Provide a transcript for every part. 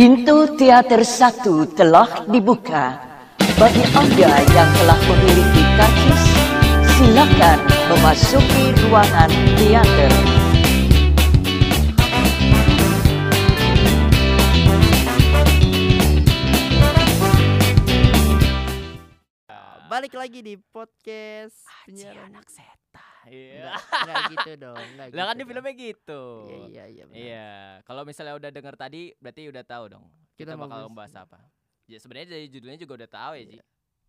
Pintu teater satu telah dibuka. Bagi Anda yang telah memiliki karcis, silakan memasuki ruangan teater. Balik lagi di podcast Aji penyiaran. anak setan. Iya. Enggak, gitu dong, enggak Lah kan gitu di filmnya gitu. Iya iya iya. Iya, kalau misalnya udah denger tadi berarti udah tahu dong. Kita Kita, bakal bahas- membahas apa. Ya sebenarnya dari judulnya juga udah tahu ya, Ji. Iya.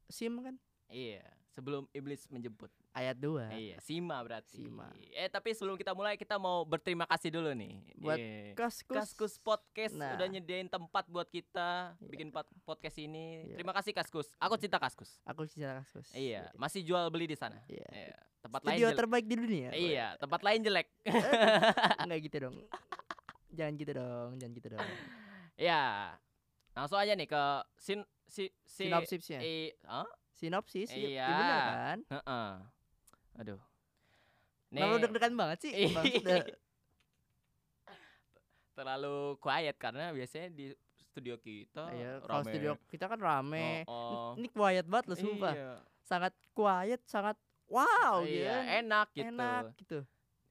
Sim kan Iya, sebelum iblis menjemput. ayat 2. Iya, Sima berarti. Sima. Eh, tapi sebelum kita mulai kita mau berterima kasih dulu nih. Buat Iya. Kaskus. Kaskus Podcast Nah. udah nyediain tempat buat kita Iya. bikin pod- podcast ini. Iya. Terima kasih Kaskus. Aku cinta Kaskus. Aku cinta Kaskus. Iya, masih jual beli di sana. Iya. Iya. Tempat lain Studio jelek. terbaik di dunia. Iya, tempat lain jelek. Enggak gitu dong. Jangan gitu dong, jangan gitu dong. Ya, langsung aja nih ke sin si si Sinopsisnya. i- Hah? Sinopsis, iya. Iya. iya bener kan? Heeh. Aduh. Kalau deg-degan banget sih, terlalu quiet karena biasanya di studio kita Iya, kalau rame. studio kita kan rame. Oh, Ini quiet banget loh, sumpah. Iya. Sangat quiet, sangat wow gitu. iya, kan. enak gitu. Enak gitu.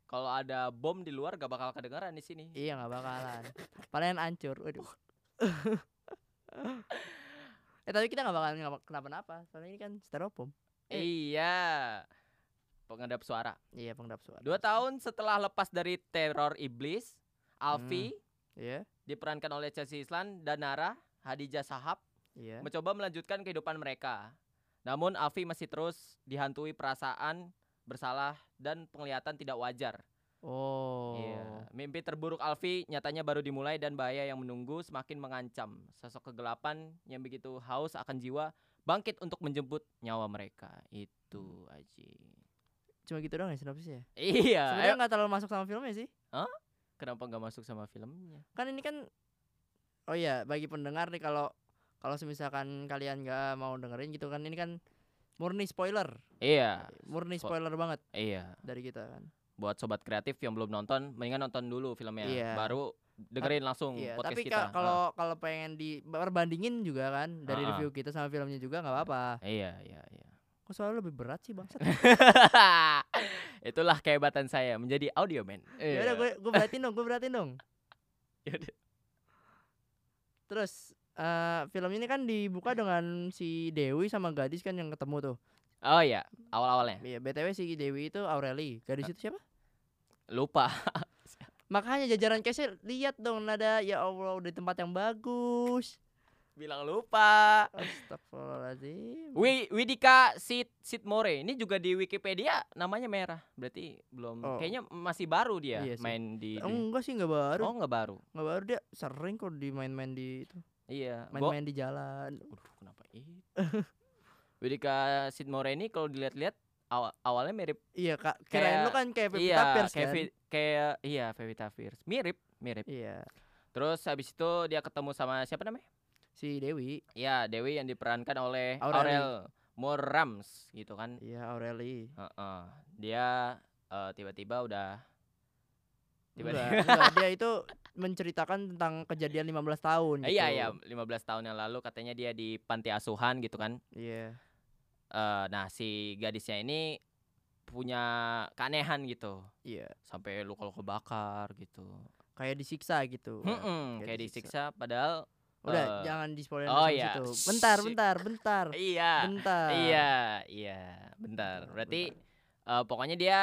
Kalau ada bom di luar gak bakal kedengaran di sini. Iya nggak bakalan. Paling hancur. Waduh. eh tapi kita nggak bakalan ngapa- kenapa-napa. Soalnya ini kan styrofoam. Eh. Iya. Pengendap suara. Iya pengendap suara. Dua tahun setelah lepas dari teror iblis, Alfi Iya. diperankan oleh Chelsea Islan dan Nara Hadijah Sahab Iya. mencoba melanjutkan kehidupan mereka. Namun Alfi masih terus dihantui perasaan bersalah dan penglihatan tidak wajar. Oh. Iya. Mimpi terburuk Alfi nyatanya baru dimulai dan bahaya yang menunggu semakin mengancam. Sosok kegelapan yang begitu haus akan jiwa bangkit untuk menjemput nyawa mereka. Itu aja. Cuma gitu doang ya sinopsisnya. Iya. Sebenarnya nggak terlalu masuk sama filmnya sih. Kenapa nggak masuk sama filmnya? Kan ini kan Oh iya, bagi pendengar nih kalau kalau semisalkan kalian nggak mau dengerin gitu kan ini kan murni spoiler. Iya. Murni Spo- spoiler banget Iya. dari kita kan. Buat sobat kreatif yang belum nonton, mendingan nonton dulu filmnya. Iya. Baru dengerin langsung Iya, podcast tapi kita. ka- kalau kalau pengen di perbandingin juga kan dari Ah, ah. review kita sama filmnya juga nggak apa-apa. Ah. Iya, iya, iya. Kok soalnya lebih berat sih bangsat? Itulah kehebatan saya menjadi audio man. ya udah gue gue beratin dong, gue beratin dong. Yaudah. Terus eh film ini kan dibuka dengan si Dewi sama gadis kan yang ketemu tuh. Oh iya, awal-awalnya. Iya, BTW si Dewi itu Aureli. Gadis itu siapa? Lupa. Makanya jajaran case lihat dong nada ya Allah udah di tempat yang bagus. Bilang lupa. Astagfirullahaladzim. Wi Widika Sid Sidmore ini juga di Wikipedia namanya merah. Berarti belum Oh. kayaknya masih baru dia Iya sih. main di, di- Enggak sih enggak baru. Oh, nggak baru. Enggak baru dia sering kok di main-main di itu. Iya. Main-main di jalan. Aduh, kenapa itu? Widika Sidmore ini kalau dilihat-lihat aw- awalnya mirip Iya, Kak. Kirain lu kan kayak Pevita iya, Pierce kayak kan? Kayak iya Pevita Pierce. Mirip, mirip. Iya. Terus habis itu dia ketemu sama siapa namanya? Si Dewi. Ya, Dewi yang diperankan oleh Aureli. Aurel Morams gitu kan. Iya, Aureli. Heeh. Dia eh, tiba-tiba udah tiba-tiba dia itu menceritakan tentang kejadian 15 tahun Iya, gitu. iya, 15 tahun yang lalu katanya dia di panti asuhan gitu kan. Iya. Eh, nah, si gadisnya ini punya keanehan gitu. Iya. Sampai luka-luka bakar gitu. Kayak disiksa gitu. Mm-mm, kayak kayak disiksa. disiksa padahal Udah, eh, jangan di spoiler oh iya. Bentar, Shit. bentar, bentar. Iya. Bentar. Iya, iya, bentar. Bentar, Berarti eh, pokoknya dia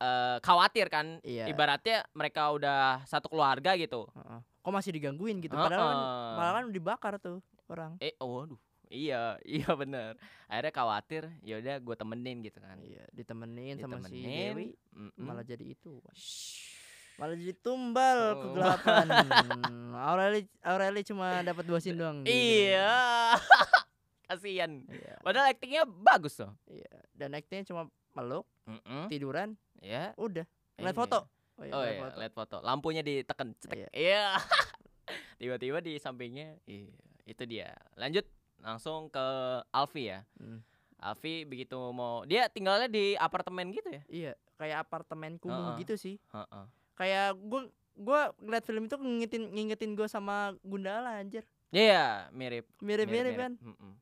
eh, khawatir kan. Iya. Ibaratnya mereka udah satu keluarga gitu. Heeh. Kok masih digangguin gitu? Padahal kan, Heeh. malah kan dibakar tuh orang. Eh, oh, aduh. Iya, iya bener. Akhirnya khawatir, ya udah gue temenin gitu kan. Iya, ditemenin, sama si Ditemenin, Dewi mm-mm. malah jadi itu. Malah jadi tumbal Oh. kegelapan. Aureli Aureli cuma dapat dua scene doang. Iya. Kasian. Iya. Padahal aktingnya bagus tuh. Iya. Dan actingnya cuma meluk, Mm-mm. tiduran, Ya. udah. Ngeliat Iya. foto. Oh iya, Oh ngeliat iya, foto. lihat foto. Lampunya ditekan, cetek. Iya. Iya. Tiba-tiba di sampingnya, iya, itu dia. Lanjut langsung ke Alfi ya. Hmm. Alfi begitu mau dia tinggalnya di apartemen gitu ya? Iya, kayak apartemen kumuh Heeh. gitu sih. Heeh. Kayak gue gua ngeliat film itu ngingetin ngingetin gua sama Gundala anjir. Iya, mirip. Mirip-mirip kan. Mm-mm.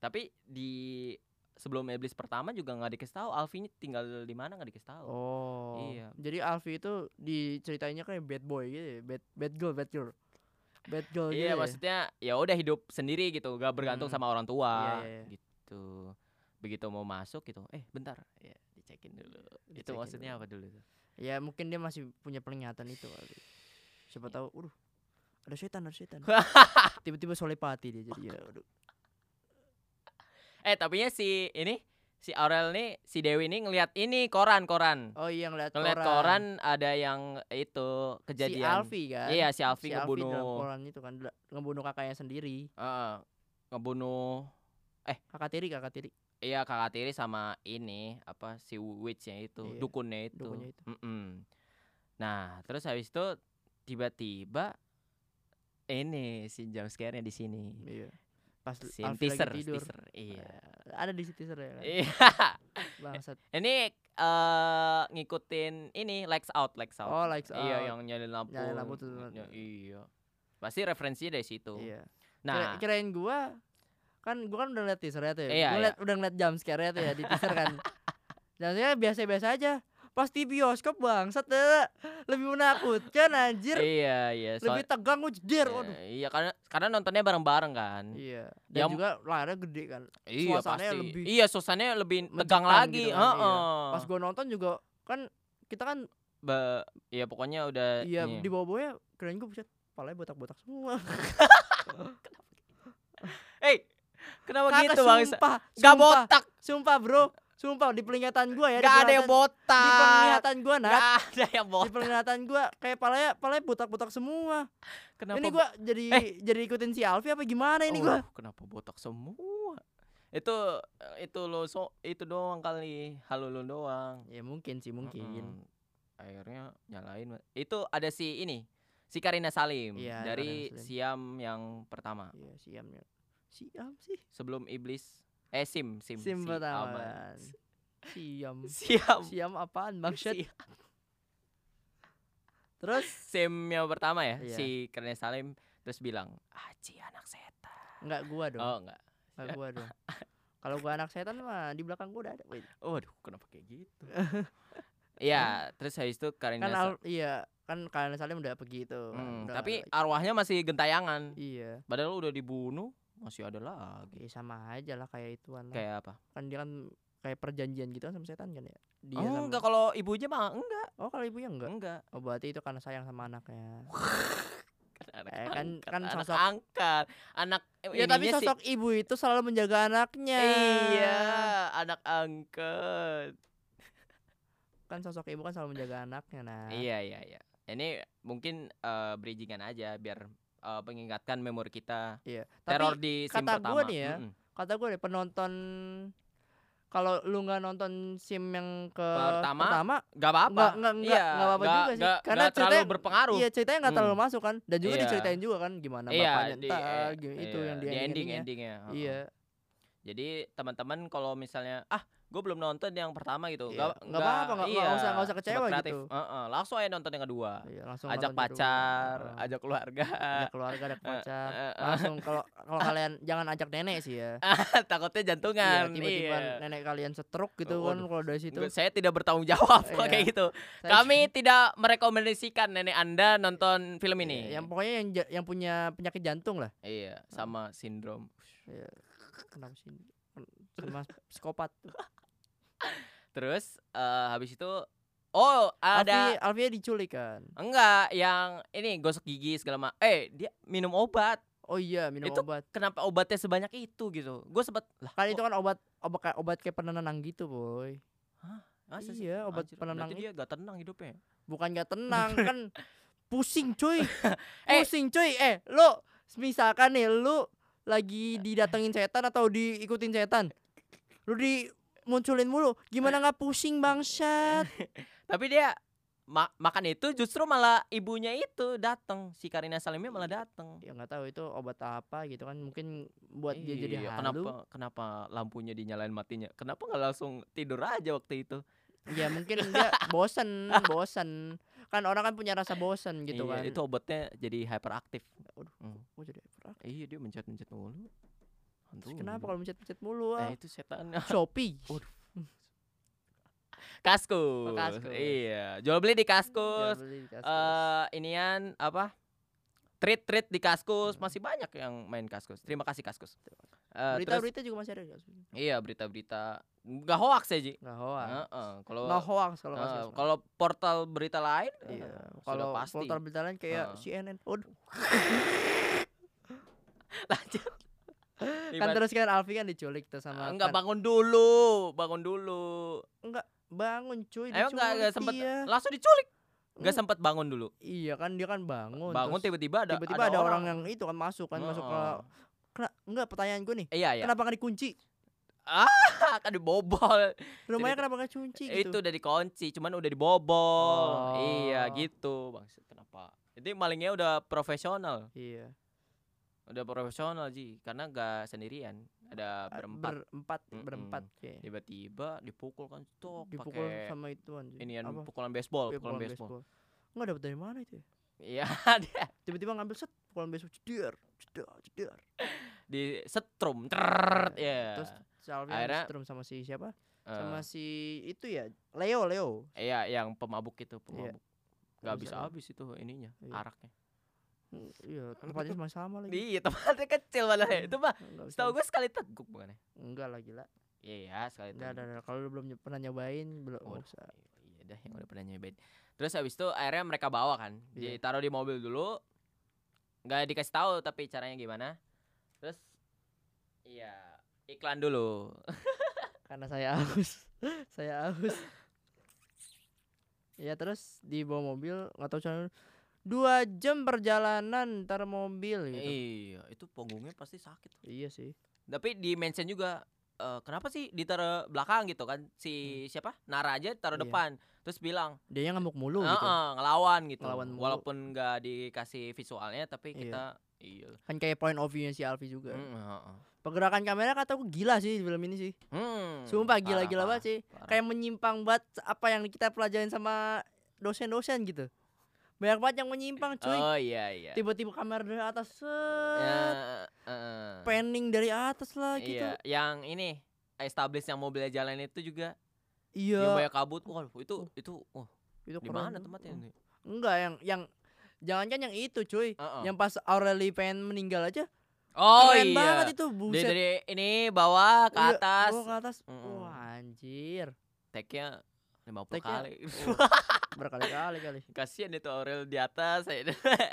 Tapi di sebelum iblis pertama juga nggak dikasih tahu Alfi tinggal di mana nggak dikasih tahu. Oh. Iya. Jadi Alfi itu diceritainnya kayak bad boy gitu, ya, bad bad girl, bad girl. Bad girl. Iya, ya. maksudnya ya udah hidup sendiri gitu, gak bergantung Hmm. sama orang tua Iya, iya, iya. gitu. Begitu mau masuk gitu, eh bentar, ya dicekin dulu. itu Dicekin maksudnya dulu. apa dulu tuh? Ya mungkin dia masih punya penglihatan itu kali. Siapa Iya. tahu, udah ada setan, ada setan. Tiba-tiba solepati dia jadi ya. Aduh. Eh tapi ya si ini si Aurel nih, si Dewi ini ngelihat ini koran-koran. Oh iya Ngeliat koran. koran ada yang itu si kejadian. Alfi kan. Iya, si Alfi dalam ngebunuh koran itu kan ngebunuh kakaknya sendiri. Heeh, ngebunuh Kakak tiri, kakak tiri. iya kakak tiri sama ini apa si witchnya itu, Iya, dukunnya itu. dukunnya itu. Mm-mm. Nah, terus habis itu tiba-tiba ini si jump scare-nya di sini. Iya. Pas Si Alfi teaser, lagi tidur. teaser. Iya. Eh, Ada di situ teaser ya kan. Iya. Bangsat. ini eh ngikutin ini lights out, lights out. Oh, lights Iya, out. yang nyalain lampu. Nyalain lampu tuh. Ya, iya. Pasti referensinya dari situ. Iya. Nah, Kira- kirain gua kan gua kan udah liat teasernya tuh ya. Iya, gua iya. liat, udah ngeliat jump scare-nya tuh ya di teaser kan. Jump biasa-biasa aja. Pas di bioskop bangsat deh. Lebih menakutkan anjir. iya, iya. soal- Lebih tegang gua jeder. iya, Waduh. iya, karena karena nontonnya bareng-bareng kan. Iya. Dan Yang- juga layarnya gede kan. Iya, Suasananya pasti. lebih iya, suasananya lebih tegang lagi. gitu kan, iya. heeh. Pas gua nonton juga kan kita kan Ba- iya, pokoknya udah iya ini. di bawah-bawahnya kirain gua buset palanya botak-botak semua. Eh, kenapa Kagak, gitu, Bang? sumpah, Gak sumpah, botak, Sumpah, Bro. Sumpah di penglihatan gua ya. di gak ada yang botak. Di penglihatan gua nah. Gak ada yang Di botak. penglihatan gua kayak palanya palanya botak-botak semua. Kenapa ini gua jadi Eh. jadi ikutin si Alfi apa gimana ini gua? Oh, kenapa botak semua? Itu itu lo so itu doang kali, halo lo doang. Ya mungkin sih mungkin. Mm-mm. Akhirnya nyalain. Itu ada si ini, si Karina Salim Iya, dari Karina Salim. Siam yang pertama. Iya, siam ya. Siam sih. Sebelum iblis eh Sim, Sim, Sim si pertama Alman. kan. Siam. Siam. Siam apaan bangsat? Si- Terus Sim yang pertama ya, Iya. si Karina Salim terus bilang, "Aci anak setan." enggak gua dong. Oh, enggak. Enggak gua dong. Kalau gua anak setan mah di belakang gua udah ada. Wait. Waduh, kenapa kayak gitu? Iya, terus habis itu Karina Kan Al, iya, kan kalian Salim udah pergi itu. kan, Hmm, udah- tapi arwahnya masih gentayangan. iya. Padahal udah dibunuh, masih ada lagi. Ya sama aja lah kayak ituan lah. Kayak apa? Kan dia kan kayak perjanjian gitu kan sama setan kan ya. Dia oh, sama- enggak kalau ibunya mah enggak. Oh, kalau ibunya enggak. Enggak. Oh, berarti itu karena sayang sama anaknya. Anak Eh, kan- angkat, kan anak sosok- angkat. Anak eh, Ya tapi ininya sih- sosok ibu itu selalu menjaga anaknya. Iya, anak angkat. Kan sosok ibu kan selalu menjaga anaknya nah. Iya, iya, iya. Ini mungkin eh, bridgingan aja biar eh, mengingatkan memori kita Iya. teror Tapi di sim kata pertama. gua nih ya, Mm-mm. kata gue deh penonton kalau lu nggak nonton sim yang ke Pertama, pertama Gak apa-apa. nggak nggak nggak Iya, nggak apa-apa juga sih. nggak- Karena terlalu ceritanya- berpengaruh. Iya ceritanya nggak terlalu Hmm. masuk kan dan juga Iya. diceritain juga kan gimana Iya, bapaknya di, entar eh, gitu itu iya, yang di, di ending endingnya. Iya. Jadi teman-teman kalau misalnya ah gue belum nonton yang pertama gitu, Iya, nggak nggak apa-apa, nggak- nggak usah- nggak usah kecewa gitu. Heeh, langsung aja nonton yang kedua. Iya, langsung Ajak kedua. pacar, Heeh. ajak keluarga. Ajak keluarga, ajak pacar. eh, eh. Langsung kalau kalau kalian jangan ajak nenek sih ya. Takutnya Iya, jantungan. tiba-tiba iya. nenek kalian stroke gitu Oh, kan kalau dari situ. Saya tidak bertanggung jawab kalau Iya. kayak gitu. Saya- Kami tidak merekomendasikan nenek Anda nonton film Iya, ini. yang pokoknya yang yang punya penyakit jantung lah. Iya, sama sindrom. Iya. Kenapa sih? Sama psikopat. Terus eh, habis itu oh ada Alfi, Alfia diculik kan. enggak yang ini gosok gigi segala macam. Eh, dia minum obat. Oh iya, minum Itu obat. Kenapa obatnya sebanyak itu gitu? Gue sempet lah. Kan itu kan obat obat kayak obat kayak penenang gitu, boy. masa sih? iya, obat Anjir, penenang berarti dia gak tenang hidupnya. Bukan gak tenang kan pusing cuy. Eh. Pusing cuy. Eh, lu misalkan nih lu lagi didatengin setan atau diikutin setan. Lu dimunculin mulu, gimana nggak pusing bangsat? Tapi dia ma- makan itu justru malah ibunya itu datang si Karina Salimnya malah datang. ya nggak tahu itu obat apa gitu kan mungkin buat dia jadi Iya, halu kenapa kenapa lampunya dinyalain matinya? Kenapa nggak langsung tidur aja waktu itu? ya mungkin dia bosan bosan kan orang kan punya rasa bosan gitu Iya, kan Itu obatnya jadi hyperaktif. Aduh. Hmm. Oh, jadi hyperaktif. Iya dia mencet-mencet mulu. Terus kenapa kalau mencet-mencet mulu ah? Eh itu setan. Shopee Kaskus. Oh, Kaskus. Iya, jual beli di Kaskus. Jual beli di Kaskus. Eh inian apa? Treat-treat di Kaskus masih banyak yang main Kaskus. Terima kasih Kaskus. Eh, terus- berita-berita juga masih ada di Kaskus Iya berita-berita nggak hoax ya Ji. nggak hoax Heeh, Kalau nggak hoax kalau Kaskus mah. kalau portal berita lain iya kalau pasti. portal berita lain kayak Heeh. CNN Waduh. Kan terus kan Alfi kan diculik tuh sama enggak kan- bangun dulu, bangun dulu. enggak bangun cuy Emang enggak enggak sempet dia. langsung diculik. Enggak Hmm. sempet bangun dulu. iya kan dia kan bangun Bangun tiba-tiba ada tiba-tiba ada, orang. yang itu kan masuk kan masuk ke Heeh. Kena, enggak pertanyaan gue nih Iya, iya. kenapa nggak dikunci kan dibobol. rumahnya kenapa nggak kunci Itu gitu udah dikunci, cuman udah dibobol. Oh. Iya, gitu. Bang, kenapa? Jadi malingnya udah profesional. iya Udah profesional, Ji. Karena enggak sendirian. Ada Ah, berempat. berempat Mm-mm. berempat Tiba-tiba dipukul kan stok dipukul pakai sama ituan cuy. inian Apa? pukulan baseball, Iya, pukulan pukulan baseball. baseball. nggak dapet dari mana itu ya Iya, dia tiba-tiba ngambil set pukulan baseball ceder ceder ceder di setrum. Iya, ya. terus Salvi Akhirnya- Strom sama si siapa Eh, sama si itu ya Leo Leo iya yang pemabuk itu, pemabuk. Gak Nggak bisa bisa. habis itu ininya, Iya. araknya. Iya tempatnya sama sama lagi Iya, tempatnya kecil malah ya. Itu mah setahu gue sekali teguk bukan ya? enggak lah gila Iya, sekali Udah, teguk. udah, udah. kalau lu belum pernah nyobain belum Waduh, usah Iya dah yang udah pernah nyobain. Terus habis itu akhirnya mereka bawa kan, Iya. ditaruh di mobil dulu. Nggak dikasih tahu tapi caranya gimana. Terus iya, iklan dulu. karena saya haus saya haus ya terus di bawah mobil nggak tahu cara dua jam perjalanan ntar mobil gitu Iya, itu punggungnya pasti sakit. iya sih Tapi di mention juga eh, kenapa sih ditaruh belakang gitu kan? Si siapa? Nara aja taruh Hmm. Iya. depan. Terus bilang, dia ngamuk mulu "Heeh, gitu ngelawan gitu. Ngelawan mulu. Walaupun nggak dikasih visualnya tapi Iya. kita iya. kan kayak point of view-nya si Alfi juga Mm, heeh. pergerakan kamera kata aku gila sih di film ini sih Hmm, sumpah gila-gila banget sih parah. kayak menyimpang banget apa yang kita pelajarin sama dosen-dosen gitu banyak banget yang menyimpang cuy Oh iya iya. tiba-tiba kamera dari atas set Ya, heeh. panning dari atas lah gitu Iya, yang ini establish yang mobilnya jalan itu juga iya yang banyak kabut. Wah, itu itu wah, itu di mana tempatnya ini? Enggak yang yang jangan kan yang itu cuy. Heeh. Yang pas Aureli pengen meninggal aja. Oh keren iya. banget itu Dari, buset. dari ini bawah ke Iya, atas. bawah ke atas. Mm-mm. Wah, anjir. Take-nya 50 Take-nya- kali. Berkali-kali kali. Kasihan itu Aurel di atas.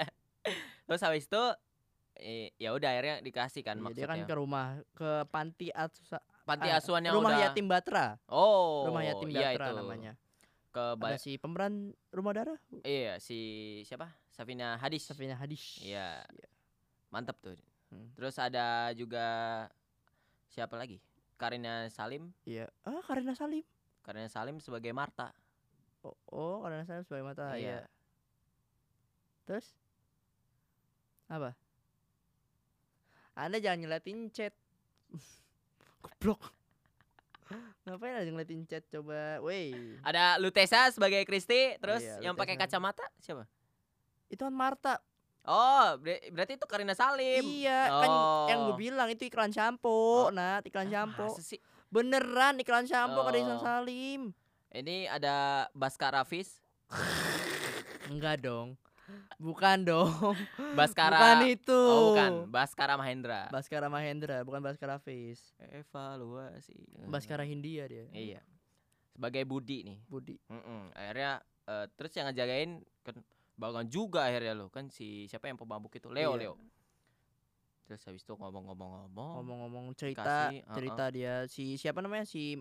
Terus habis itu eh, ya udah akhirnya dikasih kan Iya, dia maksudnya. kan ke rumah ke panti asuhan Panti ah, asuhan yang rumah udah yatim Batra. Oh, rumah yatim iya Batra itu. namanya. Ke ba- Ada si pemeran Rumah Darah iya si siapa? Safina Hadis. Safina Hadis. Iya. Iya. Mantap tuh. Hmm. Terus ada juga siapa lagi? Karina Salim. Iya. Ah, Karina Salim. Karina Salim sebagai Marta. Oh, oh Karina Salim sebagai mata. Iya. Iya. Terus apa? Anda jangan ngeliatin chat. Goblok. Ngapain aja ngeliatin chat coba? Wey. Ada Lutesa sebagai Kristi, terus iya, yang pakai kacamata siapa? Itu kan Marta. Oh, ber- berarti itu Karina Salim. Iya, kan yang gue Oh. bilang itu iklan shampoo. Oh. Nah, iklan shampoo. Masa sih? Beneran iklan shampoo ada Ihsan Oh. Salim. Ini ada Baskara Fis, Enggak dong. Bukan dong. Baskara. Bukan itu. Oh, bukan. Baskara Mahendra. Baskara Mahendra, bukan Baskara Face. Evaluasi. Baskara Hindia dia. Iya. Sebagai Budi nih. Budi. Mm-mm. Akhirnya eh, terus yang ngejagain kan bangun juga akhirnya lo kan si siapa yang pemabuk itu Leo Iya. Leo. Terus habis itu ngomong-ngomong-ngomong Ngomong-ngomong cerita, uh-uh. cerita dia si siapa namanya? Si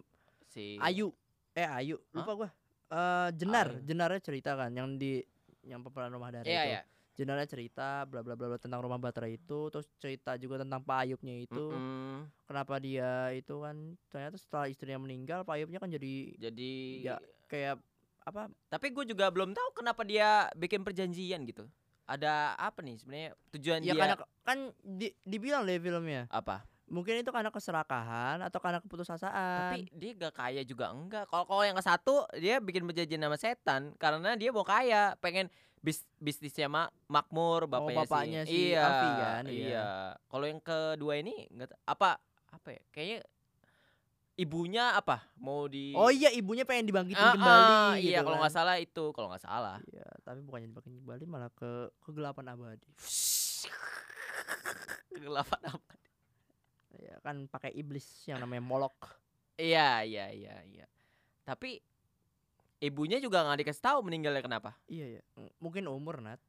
si Ayu. Eh Ayu, Hah? lupa gua. Eh Jenar, Ayu. Jenarnya cerita kan yang di yang peperan rumah darah Iya itu. iya. Jenarnya cerita bla bla bla bla tentang rumah Batra itu, terus cerita juga tentang Pak Ayubnya itu. Mm-mm. Kenapa dia itu kan ternyata setelah istrinya meninggal, Pak Ayubnya kan jadi Jadi Ya. kayak apa? tapi gue juga belum tahu kenapa dia bikin perjanjian gitu. Ada apa nih sebenarnya tujuan Ya dia karena kan di, dibilang deh filmnya apa? Mungkin itu karena keserakahan atau karena keputusasaan. Tapi dia gak kaya juga enggak. Kalau kalau yang ke satu dia bikin berjanji sama setan karena dia mau kaya, pengen bis, bisnisnya mak makmur bapaknya, Oh, bapaknya si, si iya, Alfi kan, iya. Iya. Kalau yang kedua ini enggak apa apa ya? Kayaknya ibunya apa? Mau di oh iya ibunya pengen dibangkitin Ah, kembali ah, gitu Iya, kalau kan. nggak salah itu, kalau nggak salah. Iya, tapi bukannya dibangkitin kembali malah ke kegelapan abadi. Kegelapan apa? Ya kan pakai iblis yang namanya Molok. Iya, iya, iya, iya. Tapi ibunya juga nggak dikasih tahu meninggalnya kenapa. Iya ya. M- Mungkin umur Nat.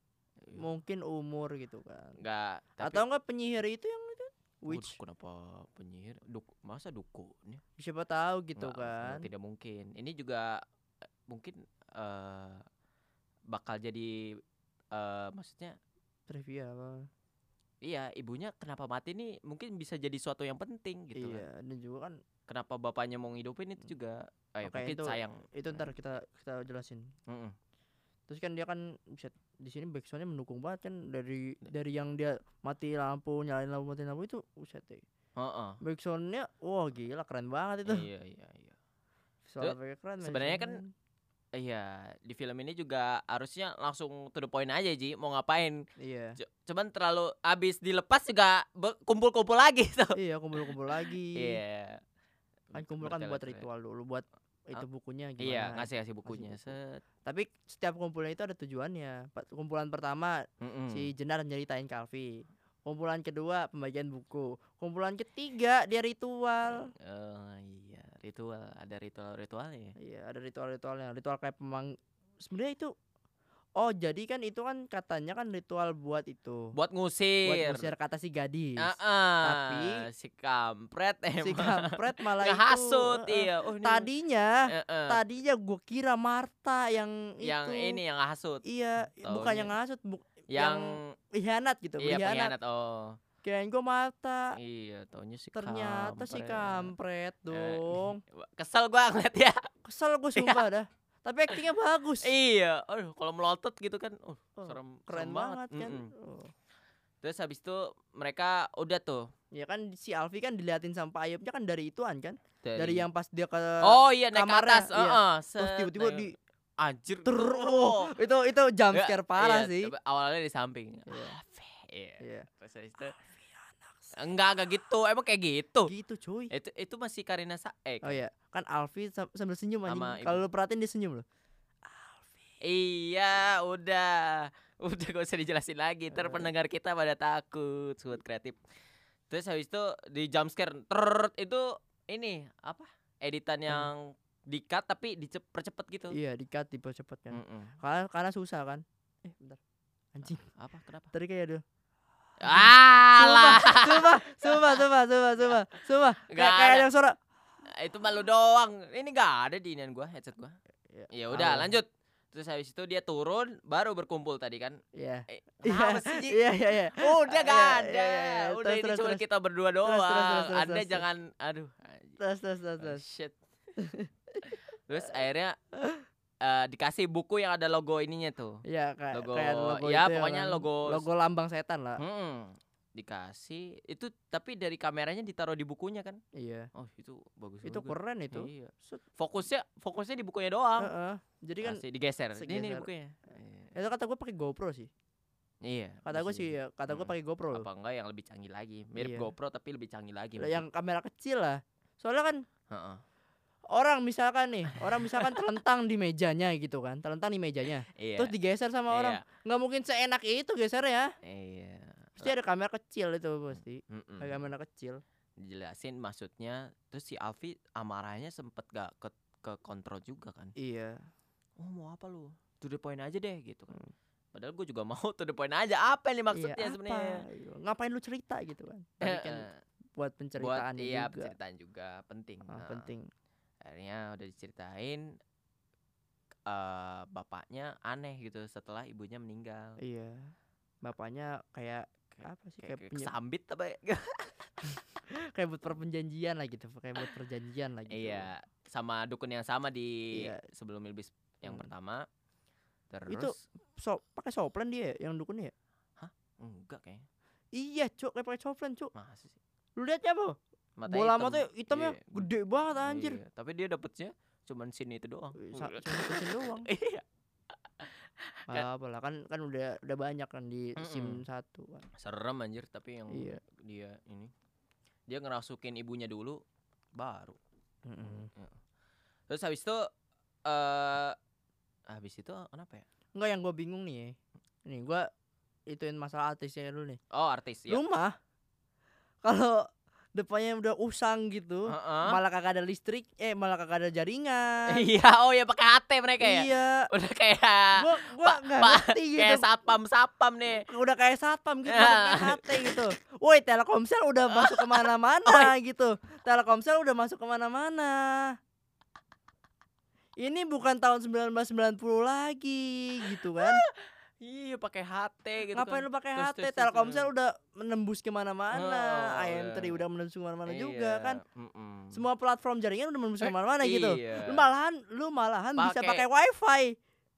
Iya. Mungkin umur gitu kan. Nggak. Tapi, Atau enggak penyihir itu yang Waduh, witch. kenapa penyihir? Duk, masa dukunnya? Siapa tahu gitu Nggak, kan. nggak, tidak mungkin. Ini juga eh, mungkin eh bakal jadi eh maksudnya Trivia apa? iya ibunya kenapa mati nih mungkin bisa jadi suatu yang penting gitu iya, kan. dan juga kan Kenapa bapaknya mau ngidupin itu juga eh, Oke, mungkin itu- sayang. itu ntar kita kita jelasin. Mm-mm. Terus kan dia kan bisa di sini backsoundnya mendukung banget kan dari dari yang dia mati lampu nyalain lampu mati lampu itu buset deh. Heeh. Backsoundnya wah gila keren banget itu. Iya, iya, iya. Efeknya keren. sebenarnya kan. Iya, di film ini juga harusnya langsung to the point aja Ji, mau ngapain. iya. C- Cuman terlalu abis dilepas juga kumpul-kumpul lagi tuh. iya kumpul-kumpul lagi. Iya. Kan kumpul kan buat ritual dulu buat itu bukunya gimana. Iya, ngasih-ngasih bukunya. buku. Set. Tapi setiap kumpulnya itu ada tujuannya. Kumpulan pertama Mm-mm. si Jenar nyeritain ke Alfi. Kumpulan kedua pembagian buku. Kumpulan ketiga dia ritual. Oh iya, ritual, ada ritual-ritualnya. ya? Iya, ada ritual-ritualnya. Ritual kayak pemang sebenarnya itu Oh, jadi kan itu kan katanya kan ritual buat itu. Buat Buat ngusir. ngusir kata si gadis. Ah, Tapi- si kampret emang Si kampret malah itu. ngehasut eh, eh. iya. Oh, Tadinya Eh, eh. tadinya gua kira Marta yang yang itu. ini yang ngehasut, Iya, bukan Taunya- yang ngasut, bu yang, pengkhianat gitu, iya pengkhianat. Oh, Kirain gua Marta. iya, taunya si Ternyata si kampret Eh, dong. Kesel gua ngeliat ya. Kesel gue sumpah dah. Tapi aktingnya bagus. Iya, aduh kalau melotot gitu kan, uh, Oh, serem, Keren serem banget kan. Mm-mm. Oh. Terus habis itu mereka udah tuh Ya kan si Alfi kan diliatin sama Pak Ayubnya kan dari ituan kan. dari, Dari, yang pas dia ke Oh iya naik ke kamarnya, atas, iya. heeh, terus set, tiba-tiba di anjir. ter oh. oh, itu itu jump Ya, scare parah iya, sih. Awalnya di samping. Iya. Afe, Iya. Iya. Terus itu enggak enggak gitu. Emang kayak gitu. Gitu cuy. Itu itu masih Karina Sa eh Oh iya, kan Alfi sam- sambil senyum anjing. ibu. Kalau lu perhatiin dia senyum loh. Iya, udah. Udah gak usah dijelasin lagi. Eh. pendengar kita pada takut, sobat kreatif. Terus habis itu di jump scare ter itu ini apa? Editan yang di-cut tapi dipercepat gitu. Iya, di-cut dipercepat kan. Mm-mm. Karena karena susah kan. Eh, bentar. Anjing, Apa? Kenapa? tadi kayak ada. Alah, Sumpah, sumpah, sumpah, sumpah, sumpah, sumpah. Kayak kayak ada. yang suara. itu malu doang. Ini gak ada di inian gua, headset gua. Iya, Ya udah, lanjut. Terus habis itu dia turun baru berkumpul tadi kan. Iya. Eh, Iya, iya, iya, iya. Udah gak Iya, ada. iya. Udah Terus, ini terus, cuma terus. kita berdua doang. terus, terus, terus, Anda terus. jangan aduh. Terus, terus, terus, Oh, terus. shit. Terus akhirnya eh, dikasih buku yang ada logo ininya tuh. Iya, kayak Logo, kayak logo ya itu pokoknya kan. logo logo lambang setan lah. Hmm, dikasih itu tapi dari kameranya ditaruh di bukunya kan. Iya. Oh, itu bagus Itu juga. keren itu. Iya. Fokusnya fokusnya di bukunya doang. Heeh. Jadi kan Asli, digeser. Ini segeser. bukunya. itu kata gue pakai GoPro sih. Iya. Kata gue sih ya, kata gue Hmm. pakai GoPro. apa enggak yang lebih canggih lagi. Mirip Iya. GoPro tapi lebih canggih lagi. Yang kamera kecil lah. Soalnya kan Heeh. Orang misalkan nih, orang misalkan terlentang di mejanya gitu kan, terlentang di mejanya. Iya. Terus digeser sama orang. Nggak mungkin seenak itu geser ya. Iya. Pasti ada kamera kecil itu pasti. Ada kamera kecil. Dijelasin maksudnya terus si Alfi amarahnya sempet gak ke ke kontrol juga kan. Iya. Oh mau apa lu? To the point aja deh gitu kan. Hmm. Padahal gue juga mau to the point aja. Apa ini maksudnya iya, sebenarnya? Gitu. Ngapain lu cerita gitu kan? Eh, buat buat penceritaan iya juga. penceritaan juga penting. Ah, Nah, penting. Akhirnya udah diceritain eh bapaknya aneh gitu setelah ibunya meninggal. Iya. Bapaknya kayak apa sih Kayak, kayak, kesambit apa ya? kayak buat perjanjian lah gitu, kayak buat perjanjian lah gitu. Iya, sama dukun yang sama di Iya. sebelum Ilbis yang Hmm. pertama. Terus Itu So, pakai soplan dia ya, yang dukunnya ya? enggak kayaknya. Iya, Cuk, kayak pakai soplan, Cuk. Masa sih? Lu lihatnya apa? Mata Bola hitam. matanya hitamnya Iya, gede banget anjir. iya. Tapi dia dapetnya cuman sini itu doang. Wih, sa- cuma dikasih doang. Iya. Kan, apa lah kan kan udah udah banyak kan di sim Mm-mm. satu kan. Serem anjir tapi yang Iya. dia ini dia ngerasukin ibunya dulu baru. Terus habis itu eh habis itu kenapa ya? Enggak yang gue bingung nih. ya. Nih gue ituin masalah artisnya dulu nih. Oh, artis ya. Rumah kalau depannya udah usang gitu, Heeh. malah kagak ada listrik, eh malah kagak ada jaringan. Iya, oh ya pakai HT mereka ya. Iya. Udah kayak Gua gua Pak- nggak Pak, ngerti gitu. kayak satpam-satpam nih. udah kayak satpam gitu, udah kayak HT gitu. Woi, Telkomsel udah masuk ke mana-mana gitu. Telkomsel udah masuk ke mana-mana. Ini bukan tahun 1990 lagi gitu kan. Iya, pakai HT gitu Ngapain kan. lu pakai HT? terus, Telkomsel terus. udah menembus ke mana-mana. Oh, IM3 iya. udah menembus ke mana-mana juga Iya, kan. mm-mm. Semua platform jaringan udah menembus Eh, ke mana-mana gitu. iya. Lu malahan lu malahan bisa Pakai- wifi.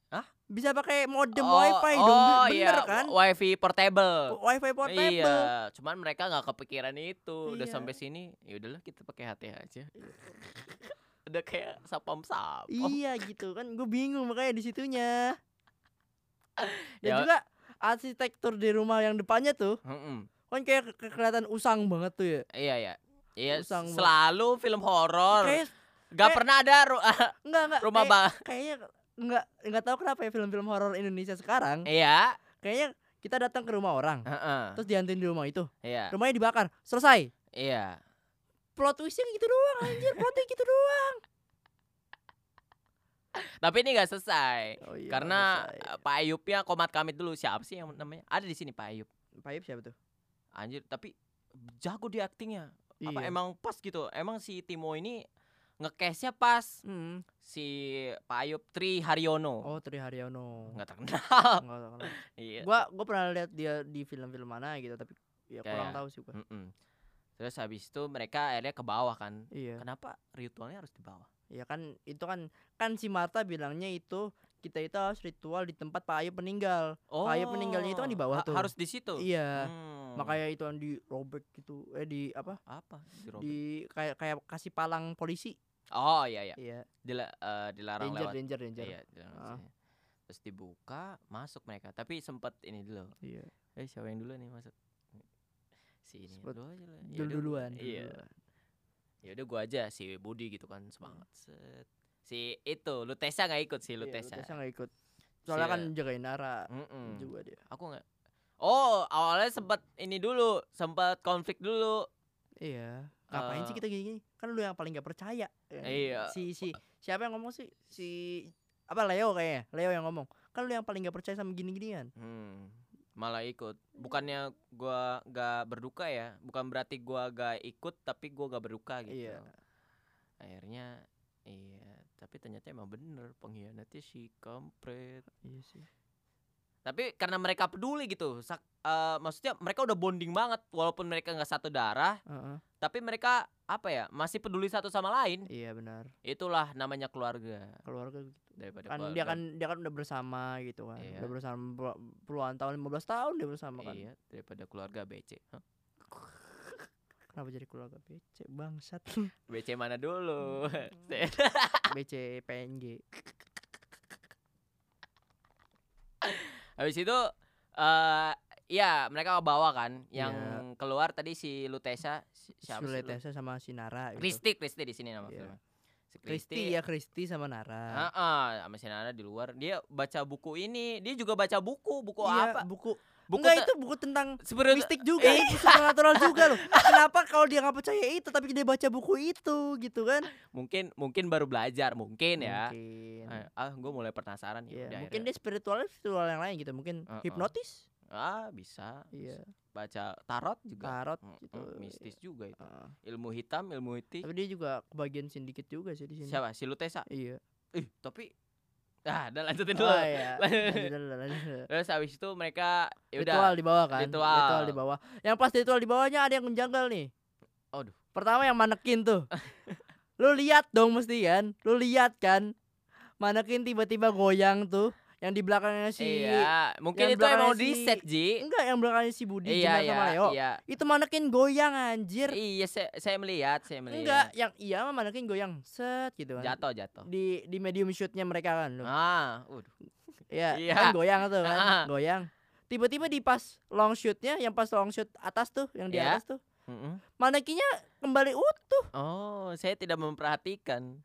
Hah? Bisa pakai modem Oh, wifi dong. oh, Bener iya, kan? Wifi portable. Wifi portable. Iya, cuman mereka nggak kepikiran itu. Udah Iya. sampai sini, ya udahlah kita pakai HT aja. Udah kayak sapam-sapam. Iya gitu kan, gue bingung makanya di situnya. Dan Ya. juga arsitektur di rumah yang depannya tuh Mm-mm. kan kayak ke- kelihatan usang banget tuh ya. Iya ya. Iya, Usang banget. selalu film horor. Kayak Gak kayak- pernah ada ru- enggak enggak rumah kayak, bang. kayaknya enggak enggak tahu kenapa ya film-film horor Indonesia sekarang Iya. kayaknya kita datang ke rumah orang Heeh. terus dihantuin di rumah itu. Iya. Rumahnya dibakar, selesai. Iya. Plot twistnya gitu doang anjir, plotnya gitu doang. Tapi ini gak selesai. Oh iya, Karena selesai. eh, Pak Ayubnya komat kamit dulu siapa sih yang namanya? Ada di sini Pak Ayub. Pak Ip siapa tuh? Anjir, tapi jago di aktingnya. Apa Iya. emang pas gitu? Emang si Timo ini ngecase-nya pas. Hmm. Si Pak Ayub Tri Haryono. Oh, Tri Haryono. Nggak terkenal. Enggak tahu kenapa. iya. Gua gua pernah lihat dia di film-film mana gitu tapi ya kurang Kayak- tahu sih gua. Mm-mm. Terus habis itu mereka akhirnya ke bawah kan. Iya. Kenapa ritualnya harus di bawah? Ya kan itu kan kan si Marta bilangnya itu kita itu harus ritual di tempat Pak Ayub meninggal. Pak Ayub meninggalnya itu kan di bawah ha- tuh. Harus di situ. Iya. Hmm. Makanya itu yang dirobek gitu. Eh di apa? apa? Dirobek. Di kayak kayak kasih palang polisi. Oh iya iya. Iya. Dila, eh, dilarang Danger, lewat. danger, danger. Iya, dilarang Ah. sini. Terus dibuka, masuk mereka. Tapi sempat ini dulu. Iya. Eh siapa yang dulu nih masuk? Si ini Sempet dulu aja lah. Dulu Yaudah, duluan. Iya. Ya udah gua aja si Budi gitu kan semangat. Set. Si itu Lutesa nggak ikut sih Lutesa. Lutesa nggak ikut. Soalnya Si- kan jagain Nara Mm-mm. juga dia. Aku nggak. Oh awalnya sempat ini dulu, sempat konflik dulu. Iya. Ngapain sih Eh. kita gini-gini? Kan lu yang paling gak percaya. ya? Iya. Si si siapa yang ngomong sih? Si apa Leo kayaknya. Leo yang ngomong. Kan lu yang paling gak percaya sama gini-ginian. Hmm, malah ikut. Bukannya gua gak berduka ya, bukan berarti gua gak ikut tapi gua gak berduka gitu. Iya. Akhirnya iya, tapi ternyata emang bener pengkhianatnya si kampret. Iya sih. Tapi karena mereka peduli gitu, sak- eh, maksudnya mereka udah bonding banget walaupun mereka nggak satu darah, Heeh. tapi mereka apa ya masih peduli satu sama lain. Iya benar. Itulah namanya keluarga Keluarga gitu. daripada Kan keluarga. dia kan dia kan udah bersama gitu kan. Iya. Udah bersama pul- puluhan tahun, 15 tahun dia bersama kan. Iya, daripada keluarga BC. Hah? Kenapa jadi keluarga BC bangsat? BC mana dulu? BC PNG. Habis itu eh ya mereka bawa kan yang Iya. keluar tadi si Lutesa si- siapa sih? Lu? Suletesa sama si Nara gitu. Kristi, Kristi di sini nama Iya. filmnya. Si Kristi ya Kristi sama Nara. Heeh, sama si Nana di luar. Dia baca buku ini, dia juga baca buku, buku iya, apa? buku Buku Enggak itu buku tentang sebenarnya mistik juga, itu supernatural juga loh. Kenapa kalau dia nggak percaya itu tapi dia baca buku itu gitu kan? mungkin mungkin baru belajar, mungkin ya. Mungkin. Eh, ah, gue mulai penasaran ya. Iya, udah mungkin akhirnya. dia spiritual spiritual yang lain gitu, mungkin Heeh. hipnotis. ah bisa. Iya, Baca tarot juga. tarot gitu. mm, mistis juga itu. Heeh. Ilmu hitam, ilmu hitam. Tapi dia juga kebagian sindiket juga sih di sini. Siapa? Si Lutesa. Iya. Ih, tapi ah, udah lanjutin dulu. Oh iya. Lanjut dulu, lanjut dulu. Terus habis itu mereka ya udah Ritual di bawah kan? Ritual. di bawah. Yang pas ritual di bawahnya ada yang menjanggal nih. Aduh. Pertama yang manekin tuh. lu lihat dong mesti kan? Lu lihat kan? Manekin tiba-tiba goyang tuh. Yang di belakangnya si Iya, mungkin itu emang belakangnya di si- set Ji. enggak yang belakangnya si Budi Iya, iya, sama Leo iya. itu manekin goyang anjir Iya, saya, saya melihat, saya melihat. enggak yang iya mah manekin goyang set gitu kan Jatuh, jatuh. di di medium shootnya mereka kan loh. Ah, waduh. ya iya. kan goyang tuh kan Ah. goyang tiba-tiba di pas long shootnya yang pas long shoot atas tuh yang di Ya. atas tuh Mm-mm. manekinnya kembali utuh Oh, saya tidak memperhatikan.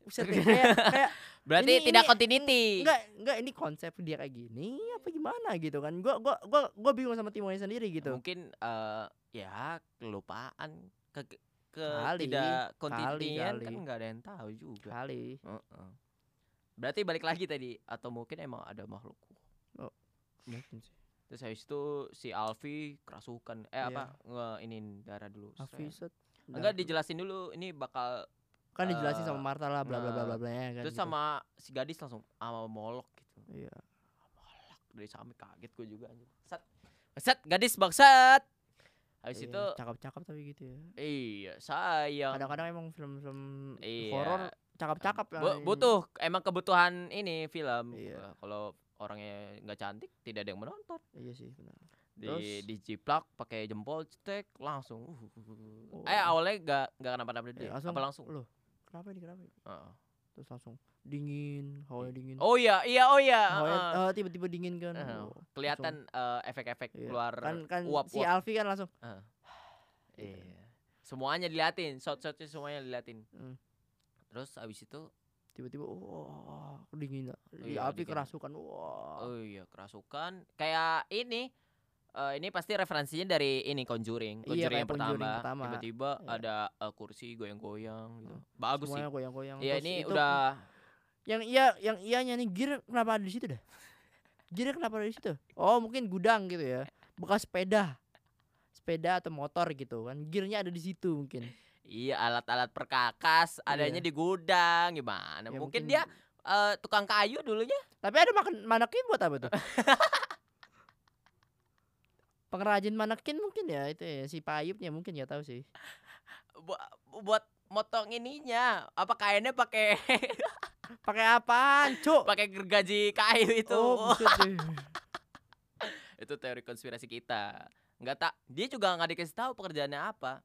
Buset deh, kayak kayak Berarti Ini- tidak ini- continuity. enggak enggak ini konsep dia kayak gini apa gimana gitu kan gua gua gua gua bingung sama Timonya sendiri gitu Mungkin eh ya kelupaan ke ke Kali, tidak continuity-an kali. kan nggak ada yang tahu juga. kali Heeh. Berarti balik lagi tadi atau mungkin emang ada makhluk. mungkin sih Terus habis itu si Alfi kerasukan. Eh Iya. apa? Nge ini darah dulu. Hafiz Enggak dijelasin dulu ini bakal kan dijelasin eh, sama Marta lah bla bla bla bla bla ya kan terus gitu. sama si gadis langsung sama molok gitu. iya Molok dari sampai kaget gue juga anjir. Set. Set gadis bangsat. Habis Iya, itu cakep-cakep tapi gitu ya iya sayang. kadang-kadang emang film-film Iya. horor cakep-cakep Bu- butuh emang kebutuhan ini film. Iya. Eh, Kalau orangnya nggak cantik tidak ada yang menonton. iya sih benar Di Terus? dijiplak pakai jempol cetek langsung. Oh. Eh awalnya nggak nggak kenapa-napa deh. Eh, langsung, Apa langsung? loh kenapa ini kenapa ini? Heeh. terus langsung dingin hawanya dingin Oh iya, iya oh iya. hawanya heeh. eh, tiba-tiba dingin kan Heeh. Oh, Kelihatan eh, efek-efek iya. keluar kan kan uap si Alfi kan langsung gitu. Iya. Semuanya diliatin, shot-shotnya semuanya diliatin. Hmm. Terus abis itu, tiba-tiba wah dingin di Iya, Alfi kerasukan wah oh iya kerasukan. Kayak ini, eh, ini pasti referensinya dari ini Conjuring, Iya, Conjuring kayak yang pertama. Conjuring pertama. Tiba-tiba Iya. ada eh, kursi goyang-goyang gitu. Hmm. Bagus semuanya sih. goyang-goyang Iya ini itu udah yang iya yang ianya nih gear kenapa ada di situ dah gear kenapa ada di situ oh mungkin gudang gitu ya bekas sepeda sepeda atau motor gitu kan gearnya ada di situ mungkin iya alat-alat perkakas adanya Iya. di gudang gimana? Ya, mungkin, dia eh, tukang kayu dulunya. tapi ada makan manekin buat apa tuh pengrajin manekin mungkin ya itu ya si payupnya mungkin ya tahu sih. Bu- buat motong ininya apa kainnya pakai pakai apaan cuk? Pakai gergaji kayu itu. Oh itu teori konspirasi kita. Nggak tak dia juga nggak dikasih tahu pekerjaannya apa.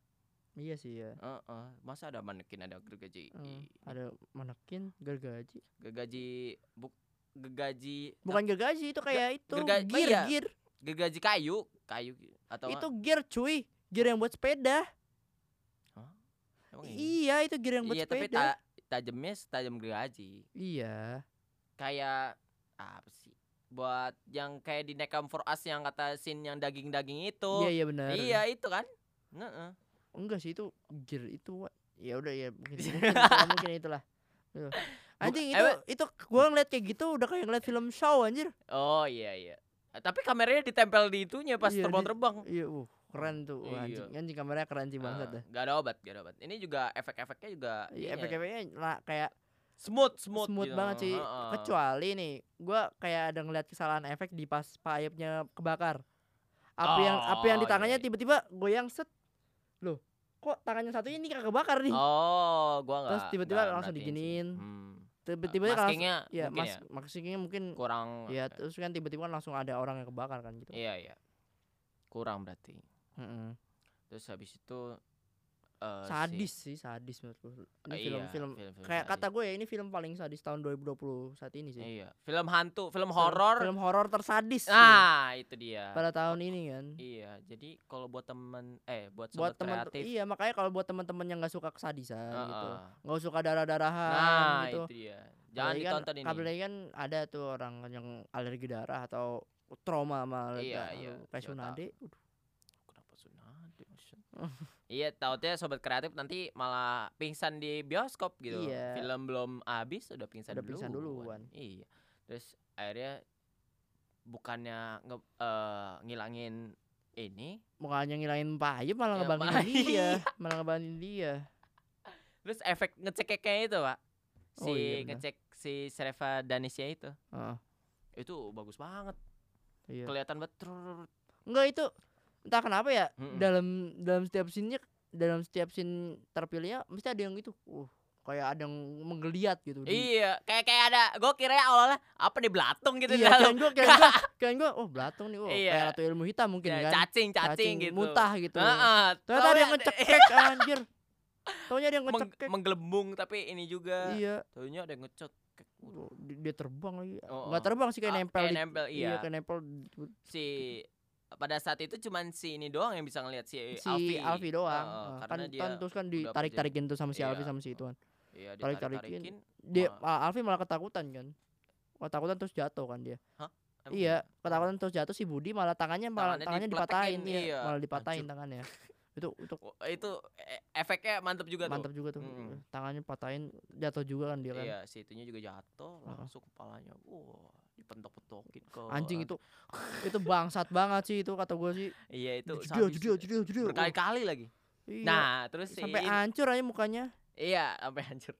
Iya sih ya Heeh, masa ada manekin ada gergaji Hmm, ada manekin gergaji? Gergaji buk gergaji bukan gergaji itu kayak itu gerga- gear iya. gear gergaji kayu kayu atau itu gear cuy. Gear yang buat sepeda. Emang ini? iya itu gear yang buat iya tapi sepeda. ta tajamnya tajam gergaji iya. Kayak apa sih? Buat yang kayak di Nekam for Us yang kata scene yang daging-daging itu. Iya iya benar. Iya itu kan? Heeh. enggak sih itu gear itu ya udah ya mungkin mungkin, mungkin itulah. Anjing itu emang- itu gua ngeliat kayak gitu udah kayak ngeliat film show anjir. Oh iya iya. Eh, Tapi kameranya ditempel di itunya pas Iya, terbang-terbang. iya uh keren tuh Wah, Iya. anjing anjing kameranya keren sih bangsat Ah, dah Gak ada obat, gak ada obat. Ini juga efek-efeknya juga iya ya, efek-efeknya lah kayak smooth, smooth, smooth, gitu. banget sih kecuali nih gua kayak ada ngeliat kesalahan efek di pas payupnya kebakar api yang api yang di Oh, tangannya iya. tiba-tiba goyang set loh kok tangannya satunya ini kagak kebakar nih Oh, gua nggak. Terus tiba-tiba langsung diginiin. Hmm. Tiba-tiba kan langsung Maskingnya ya mungkin mas ya maksudnya mungkin kurang. ya terus kan tiba-tiba kan langsung ada orang yang kebakar kan gitu Iya iya. Kurang berarti. Mm-mm. Terus habis itu eh, si- sadis sih sadis menurutku ini Eh, film iya, film film-film kayak sadis. kata gue ya ini film paling sadis tahun 2020 saat ini sih Iya, film hantu, film Film- horor. film horor tersadis gitu Nah, itu dia. pada tahun ini kan Iya, jadi kalau buat temen eh buat buat kreatif iya makanya kalau buat teman-teman yang nggak suka kesadisan gitu heeh. nggak suka darah-darahan Nah, gitu. Jangan Apalagi kan- ditonton ini. apalagi kan ada tuh orang yang alergi darah atau trauma sama Iya, iya, kayak. Udah. Kenapa? Maksud- iya, tautnya sobat kreatif nanti malah pingsan di bioskop gitu. Iya. Film belum habis udah pingsan Udah pingsan duluan. Iya. Terus akhirnya bukannya nge, eh, ngilangin ini, Bukannya ngilangin payung malah Ya, ngebangin dia, malah ngebangin dia. terus efek ngeceknya itu, Pak. Si Oh, iya ngecek si Sereva Danisya itu. Heeh, Itu bagus banget. iya. Kelihatan banget. Enggak itu entah kenapa ya Mm-mm. dalam dalam setiap scene dalam setiap scene terpilihnya mesti ada yang gitu. Uh, kayak ada yang menggeliat gitu di- Iya, kayak kayak ada gue kira awalnya apa nih belatung gitu di iya dalam. kayak gue kayak gue kayak gue oh belatung nih oh Iya. kayak ratu ilmu hitam mungkin Ya, kan cacing, cacing, gitu. muntah gitu Heeh. ternyata ada yang ngecekek anjir taunya ada yang meng- ngecekek menggelembung tapi ini juga. iya Taunya ada yang ngecek. Oh, di- dia terbang lagi Oh, nggak oh. terbang sih kayak Ah, nempel kayak di- nempel, iya iya. kayak nempel Si pada saat itu cuman si ini doang yang bisa ngelihat si, si Alfi. Alfi doang Heeh, Nah, karena kan, dia kan terus kan udah ditarik tarikin tuh sama si Alfi Iya. sama si itu kan Iya, tarik-tarikin. ditarik-tarikin. dia ah, Alfi malah ketakutan kan ketakutan terus jatuh kan dia Emang iya ketakutan terus jatuh si Budi malah tangannya malah Tangannya tangannya dipatahin iya, iya. malah dipatahin Hancur. tangannya itu itu Wah, itu e- efeknya mantep juga mantap tuh. juga tuh Mm-mm. tangannya patahin jatuh juga kan dia kan Iya, si itunya juga jatuh, langsung kepalanya. Wah, dipentok-pentokin ke anjing itu itu bangsat banget sih itu kata gue sih Iya, itu judil sadis. judil judil judil berkali-kali lagi. Iya. Nah, terus sampai hancur aja mukanya Iya, sampai hancur.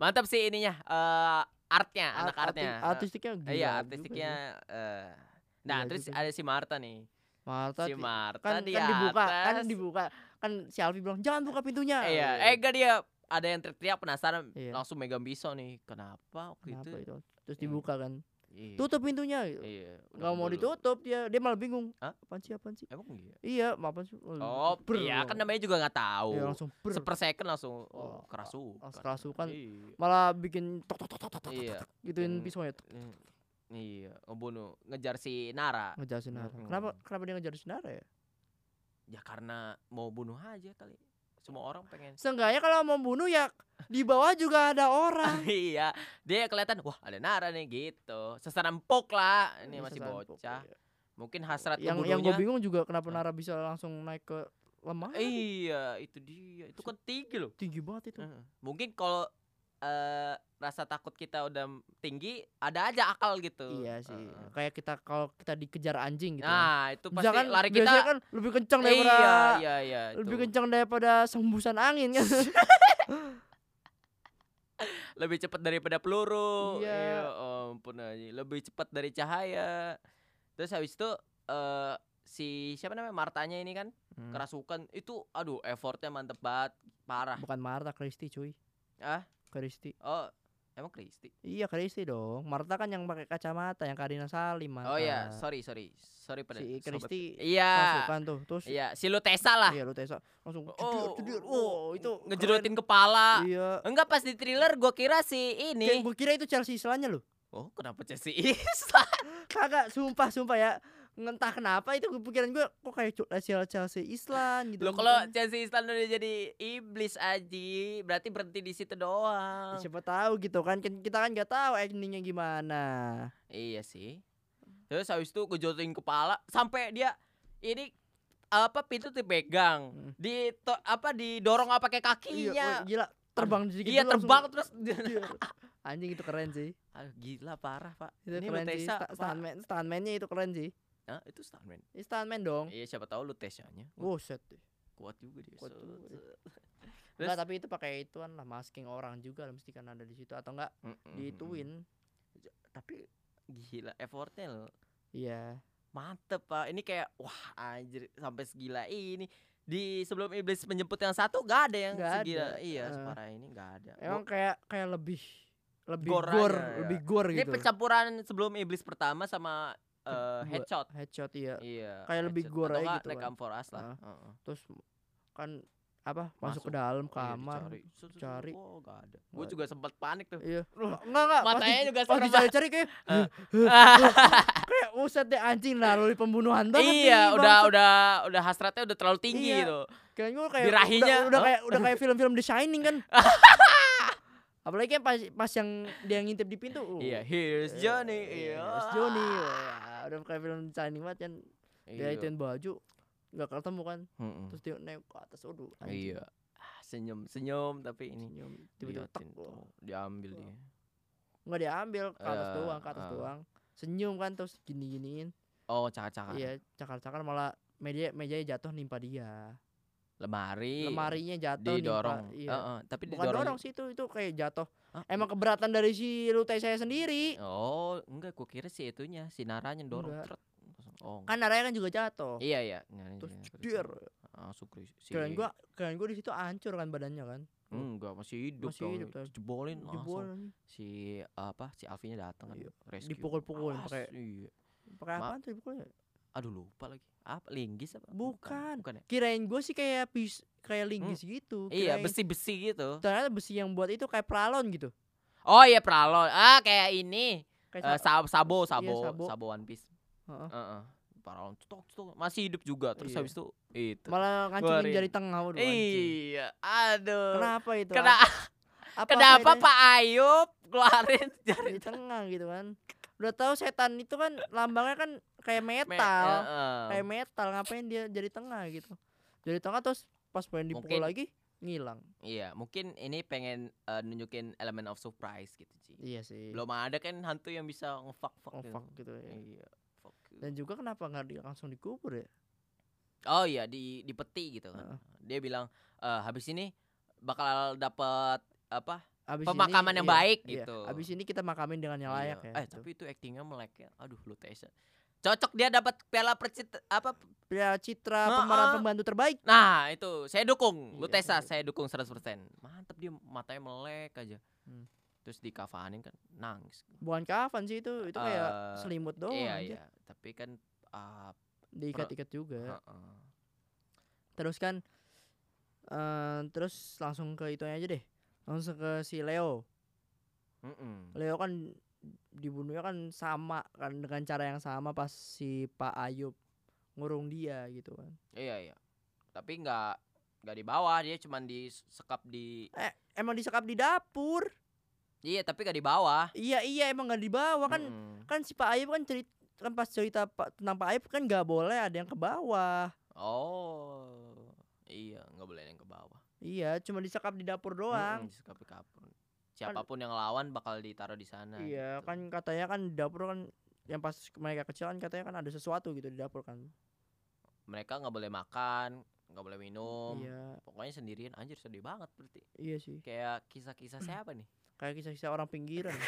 Mantap sih ininya, eh artnya, anak Art- arti- artnya. Artistiknya gila iya, artistiknya eh Nah, terus ada si Marta nih. Marta si Marta kan, di kan dibuka kan atas. dibuka kan si Alfi bilang jangan buka pintunya Iya, eh enggak dia ada yang teriak penasaran Iya. langsung megang pisau nih. Kenapa waktu kenapa itu? itu terus Hmm. dibuka kan Iya. tutup pintunya gitu. Iya, nggak mau keburu. ditutup dia dia malah bingung Hah? apaan sih apaan sih Emang iya? iya apa sih Oh, ber iya kan namanya juga nggak tahu. Iya, langsung ber Sepersecond langsung Oh, oh, kerasukan. kerasukan. Iya. malah bikin tok tok tok tok tok Iya. gituin Hmm. pisaunya Mm, Iya, ngebunuh, ngejar si Nara. ngejar Sinara Mm-mm. kenapa kenapa dia ngejar Sinara ya Ya karena mau bunuh aja kali. Semua orang pengen. Seenggaknya kalau mau bunuh ya di bawah juga ada orang iya, dia kelihatan wah ada Nara nih gitu. Sesar empuk lah. Ini Iya, masih bocah. iya. Mungkin hasrat yang yang gue bingung juga kenapa Hah? Nara bisa langsung naik ke lemah Iya, itu dia. Itu kan tinggi loh. tinggi banget itu. Mungkin kalau eh, rasa takut kita udah tinggi, ada aja akal gitu. iya sih Heeh. kayak kita kalau kita dikejar anjing gitu kan. Nah, itu pasti Misalkan lari kita biasanya kan lebih kencang daripada Iya, iya, iya. lebih itu. kencang daripada sembusan angin kan lebih cepat daripada peluru. Iya. ampun aja. Lebih cepat dari cahaya. Terus habis itu eh si siapa namanya Martanya ini kan Hmm. kerasukan itu aduh effortnya mantep banget parah bukan Marta Kristi cuy ah Kristi oh emang Kristi iya Kristi dong. Marta kan yang pakai kacamata yang Karina Salim Marta. oh ya sorry sorry. Sorry pada si. Kristi iya. kerasukan tuh. Terus iya si Lutesa lah. Iya lu Tessa langsung oh, jedil oh itu ngejerutin kepala. Iya. Enggak pas di thriller gua kira si Kayak ini gue kira itu Chelsea Islannya loh. Oh kenapa Chelsea Islan kagak sumpah sumpah ya entah kenapa itu pikiran gue kok kayak Chelsea Chelsea Islan gitu Loh kalau bukan. Chelsea Islan udah jadi iblis aji, berarti berhenti di situ doang. siapa tahu gitu kan Kan kita kan nggak tahu endingnya gimana Iya sih. Terus habis itu gejotin kepala sampai dia ini apa pintu dipegang, Hmm. di to- apa didorong apa pakai iya kakinya. woi, gila terbang sedikit Iya langsung terbang terus jedil. anjing itu keren sih Aduh, gila parah, Pak. itu Ini keren sih stuntman stuntmannya itu keren sih Hah, itu stuntman. Ini stuntman dong Iya, siapa tahu Lutesanya. Wah, Buset kuat juga dia. kuat juga dia. Enggak, tapi itu pakai ituan lah masking orang juga lah, mesti kan ada di situ atau enggak Mm-mm. diituin. Tapi gila effortnya loh. Iya. Mantep pak, ini kayak wah anjir sampai segila ini di sebelum iblis menjemput yang satu gak ada yang Nggak segila ada, iya eh. separah ini gak ada. Emang kayak kayak lebih lebih Gore gor, aja, ya. lebih gor ini gitu. pencampuran sebelum iblis pertama sama Kedua. headshot. Headshot iya. Iya. Kayak lebih gore gitu Like kan. For Us lah. Ah. Heeh. Terus kan apa masuk, ke Masuk. dalam Iya, kamar. dicari. Set. cari. Wow, gak ada. Gue juga sempat panik tuh. Iya. Enggak enggak. Matanya juga pas serem dicari-cari kayak Eh. kayak uset deh anjing lalu pembunuhan banget iya, udah udah udah hasratnya udah terlalu tinggi Iya. gitu. Kayaknya kayak Birahinya, udah, udah kayak udah kayak film-film The Shining kan. Apalagi kan pas pas yang dia ngintip di pintu. uh, Iya, here's eh, Johnny. Iya, Iya. here's Johnny. Udah kayak film Shining banget kan. Dia Iya. ituin baju nggak ketemu kan. Mm-mm. Terus dia naik ke atas aduh. anjing. Iya. Ah, Senyum, senyum tapi ini Senyum, tiba-tiba tak. diambil dia. Enggak diambil ke atas Eh, doang, ke atas eh. doang. Senyum kan terus gini-giniin. Oh, cakar-cakar. Iya, cakar-cakar malah meja mejanya jatuh nimpa dia. Lemari. Lemarinya jatuh didorong. nimpa. Iya. Heeh, tapi Bukan didorong. dorong sih itu itu kayak jatuh. Hah? Emang keberatan dari si lutai saya sendiri. Oh, enggak, gua kira si itunya, si naranya dorong. Tret. Oh. Kan naranya kan juga jatuh. Iya, iya. Terus dia, langsung ke si Kirain gua kirain gua di situ hancur kan badannya kan. enggak masih hidup Masih hidup, tapi jebolin langsung Jebol anjing. si apa si Alfinya datang kan Iya. Awas, pakai- iya. Pakai apaan tuh dipukulnya? aduh lupa lagi apa linggis apa Bukan. bukan ya Kirain gua sih kayak pis kayak linggis gitu. iya Kirain- besi besi gitu Ternyata besi yang buat itu kayak pralon gitu. oh iya pralon ah kayak ini Kayak Eh, sa- sab sabo Iya, sabo sabo. sabo one piece Heeh. Heeh. Paralon cetok cetok masih hidup juga terus Iya. habis itu itu malah ngancurin jari tengah waduh, iya aduh Kenapa itu? Kena, Apa kenapa Pak Ayub keluarin jari di tengah gitu kan? Udah tahu setan itu kan lambangnya kan kayak me- metal. heeh. kayak metal ngapain dia jari tengah gitu. Jari tengah terus pas pengen dipukul Mungkin- lagi ngilang. Iya, mungkin ini pengen eh, nunjukin elemen of surprise gitu, Ci. Iya sih. Belum ada kan hantu yang bisa gitu. fuck gitu ya. Iya, fuck you. Dan juga kenapa nggak di- langsung dikubur ya? Oh iya, di di peti gitu kan. Dia bilang eh habis ini bakal dapat apa? Abis Pemakaman ini, yang iya, baik iya. gitu. Abis ini kita makamin dengan yang layak Iya. ya. Eh, tapi itu actingnya melek ya. Aduh, lu Tessa. Cocok dia dapat piala percit apa Piala Citra Heeh. pemeran pembantu terbaik. Nah itu saya dukung Iya, Lutesa saya saya dukung 100% Mantep dia matanya melek aja Hmm. Terus di kafanin kan nangis Bukan kafan sih itu, itu kayak Eh, selimut doang Iya iya Tapi kan ah, Diikat-ikat juga. heeh. Terus kan eh terus langsung ke itu aja deh. Langsung ke si Leo. Mm-mm. Leo kan dibunuhnya kan sama kan dengan cara yang sama pas si Pak Ayub ngurung dia gitu kan. Iya iya Tapi nggak nggak di bawah Dia cuman disekap di Emang disekap di dapur. Iya tapi nggak di bawah Iya iya emang nggak dibawa kan Mm-mm. kan si Pak Ayub kan cerita kan pas cerita Pak tentang Pak Ayub kan nggak boleh ada yang ke bawah. Oh Iya nggak boleh ada yang ke bawah Iya, cuma disekap di dapur doang. Mm-mm, disekap di kapur Siapa pun yang lawan bakal ditaruh di sana Iya, gitu. kan katanya kan dapur kan yang pas mereka kecil kan katanya kan ada sesuatu gitu di dapur kan. Mereka nggak boleh makan nggak boleh minum Iya, Pokoknya sendirian anjir sedih banget berarti iya sih. Kayak kisah-kisah siapa nih? Kayak kisah-kisah orang pinggiran.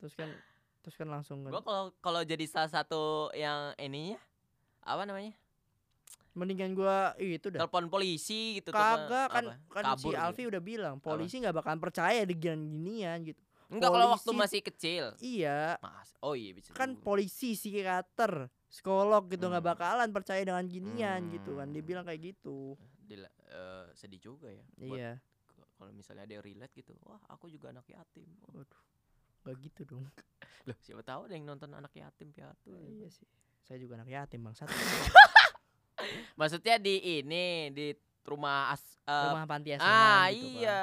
terus kan terus kan langsung kan Gua kalau kalau jadi salah satu yang ininya apa namanya? Mendingan gua itu dah. Telepon polisi gitu Kagak kan apa, kan si kabur gitu. Alfi udah bilang polisi nggak bakalan percaya dengan ginian gitu. Enggak kalau waktu masih kecil. Iya, Mas. Oh iya bisa. kan juga. polisi psikiater psikolog gitu nggak Hmm. bakalan percaya dengan ginian gitu kan dia Hmm. bilang kayak gitu Dila- eh, sedih juga ya. iya Kalau misalnya ada yang relate gitu, wah aku juga anak yatim. Waduh nggak gitu dong Loh, siapa tahu ada yang nonton anak yatim piatu. iya sih saya juga anak yatim bang satu Maksudnya di ini di rumah as eh, rumah panti asuhan ah gitu, iya.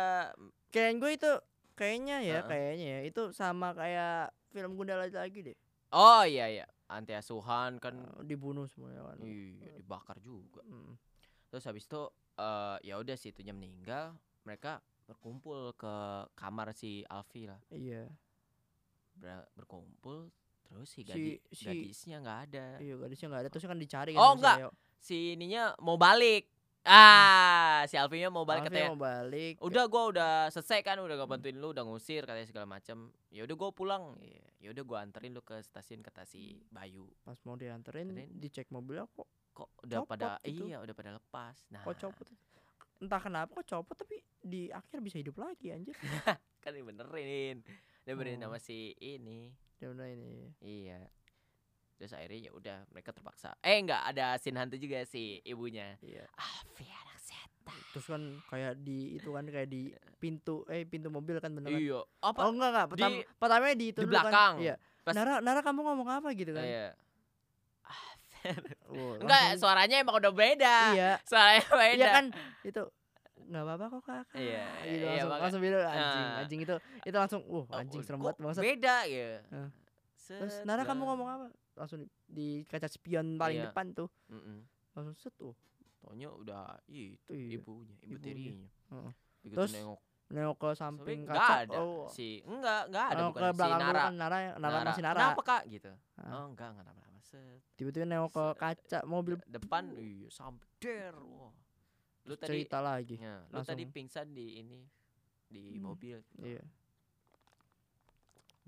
kirain gue itu kayaknya ya Heeh. kayaknya ya itu sama kayak film Gundala lagi deh Oh iya iya. Anti asuhan kan Eh, dibunuh semuanya kan iya dibakar juga. Mm. Terus habis itu eh ya udah si itunya meninggal, mereka berkumpul ke kamar si Alfi lah. iya Ber- berkumpul terus si, Si- gadi- si- gadisnya nggak ada. iya gadisnya nggak ada terus kan dicari Oh, sama si enggak. Leo. Si ininya mau balik. Ah, si Alfinya mau balik Alfi katanya. mau balik Udah gua udah selesai kan, udah gak bantuin lu, udah ngusir katanya segala macam. Ya udah gua pulang. Ya udah gua anterin lu ke stasiun kata si Bayu. pas mau dianterin Anterin. dicek mobilnya kok Kok udah Copot pada gitu. iya, udah pada lepas. Nah, kok copot entah kenapa kok copot tapi di akhir bisa hidup lagi anjir kan dibenerin. Dibenerin Oh. sama si ini. dia udah ini Iya. Terus akhirnya ya udah mereka terpaksa. Eh enggak ada scene hantu juga si ibunya. iya Alfi anak setan. terus kan kayak di itu kan kayak di pintu eh pintu mobil kan bener kan Iya. oh Apa? enggak enggak pertama Di- pertamanya di itu di dulu belakang. kan. iya Pas- Nara Nara kamu ngomong apa gitu kan Iya. Wah, Enggak, langsung- suaranya emang udah beda. iya Suaranya beda. iya kan itu nggak apa-apa kok kakak Iya, gitu iya, langsung makanya- langsung bilang anjing Nah. anjing itu itu langsung uh Oh, anjing serem banget Beda ya. Set terus Nara kamu ngomong apa langsung di, di kaca spion paling Iya. depan tuh Mm-mm. langsung set tuh Taunya udah itu Iya, ibunya, ibu ibunya. tirinya. Heeh. Begitu Terus nengok nengok ke samping enggak kaca ada. oh Si enggak, enggak ada nengok bukan ke si belakang dulu Nara. kan Nara Nara, masih Nara Kenapa, Kak? gitu. Ah. Oh, enggak, enggak apa-apa. Set. tiba-tiba nengok ke kaca mobil Depan iya sampai der. Wah. Lu tadi cerita lagi ya, lu tadi pingsan di ini di Hmm, mobil. gitu. iya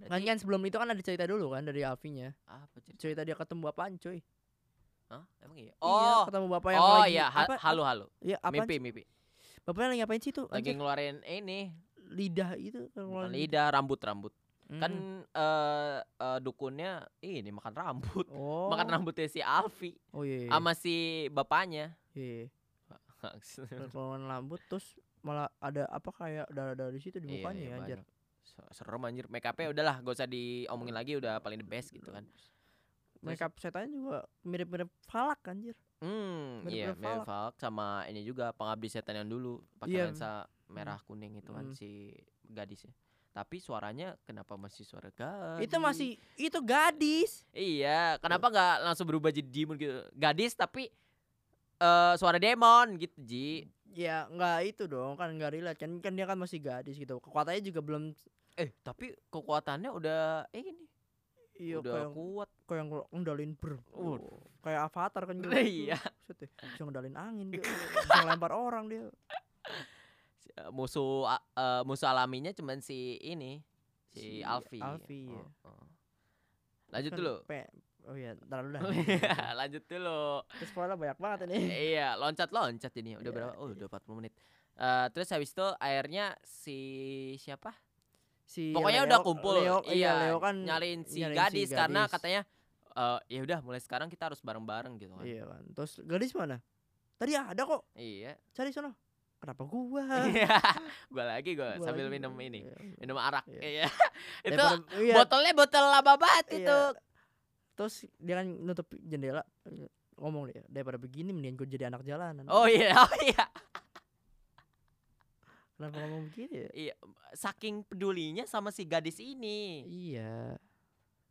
Berarti kan sebelum itu kan ada cerita dulu kan dari Alfinya apa cerita? cerita dia ketemu apaan cuy Hah? Emang iya? Iya, Oh. ketemu bapak yang oh lagi iya, ha- apa, halo halo. Iya, apa Mimpi, mimpi. Bapaknya lagi ngapain sih tuh? Lagi ngeluarin ini, lidah itu ngeluarin lidah, rambut-rambut. Hmm. Kan eh eh, dukunnya ini makan rambut. oh. Makan rambutnya si Alfi Oh iya. iya. sama si bapaknya. Iya. Kalau rambut terus malah ada apa kayak darah-darah di situ di Iya, mukanya iya, ya anjir. banyak. Se- Serem anjir. Make upnya udahlah, gak usah diomongin lagi udah paling the best gitu kan. Makeup setannya juga mirip-mirip falak anjir. Hmm, Mirip iya, Mirip mirip Falk sama ini juga pengabdi setan yang dulu pakai Iya. lensa merah kuning itu kan Hmm. si gadisnya. Tapi suaranya kenapa masih suara gadis? Itu masih itu gadis. Iya, kenapa nggak langsung berubah jadi demon gitu? Gadis tapi eh suara demon gitu, Ji. Ya nggak itu dong kan nggak relate kan kan dia kan masih gadis gitu. Kekuatannya juga belum Eh, tapi kekuatannya udah eh, ini iya udah kayak kuat. kayak yang ngendalin ber. Uh. Kayak avatar kan gitu. Iya. Bisa ngendalin angin dia. Bisa lempar orang dia. Eh, Musuh eh, musuh alaminya cuman si ini si, Si Alfi. Alfi, iya. Oh, oh. Lanjut Kan dulu. pe- Oh iya, ntar dulu dah. Lanjut dulu. Terus spoiler banyak banget ini. iya, loncat-loncat ini. Udah Iya, berapa? Oh, iya. udah 40 menit. Eh terus habis itu akhirnya si siapa? Si Pokoknya Leo- udah kumpul. Leo, iya, iya, Leo kan nyariin si nyariin si gadis karena gadis. katanya eh ya udah mulai sekarang kita harus bareng-bareng gitu kan. Iya kan. Terus gadis mana? Tadi ada kok. Iya. Cari sono. Kenapa gua? Iya. gua lagi gua, Gua sambil lagi. minum ini. Iya. Minum arak. Iya. Iya. itu Daripada- iya, botolnya botol lama banget Iya. itu. Terus dia kan nutup jendela ngomong dia daripada begini mendingan gue jadi anak jalanan. Oh iya, oh iya. Kenapa ngomong begitu ya? Iya, saking pedulinya sama si gadis ini. Iya.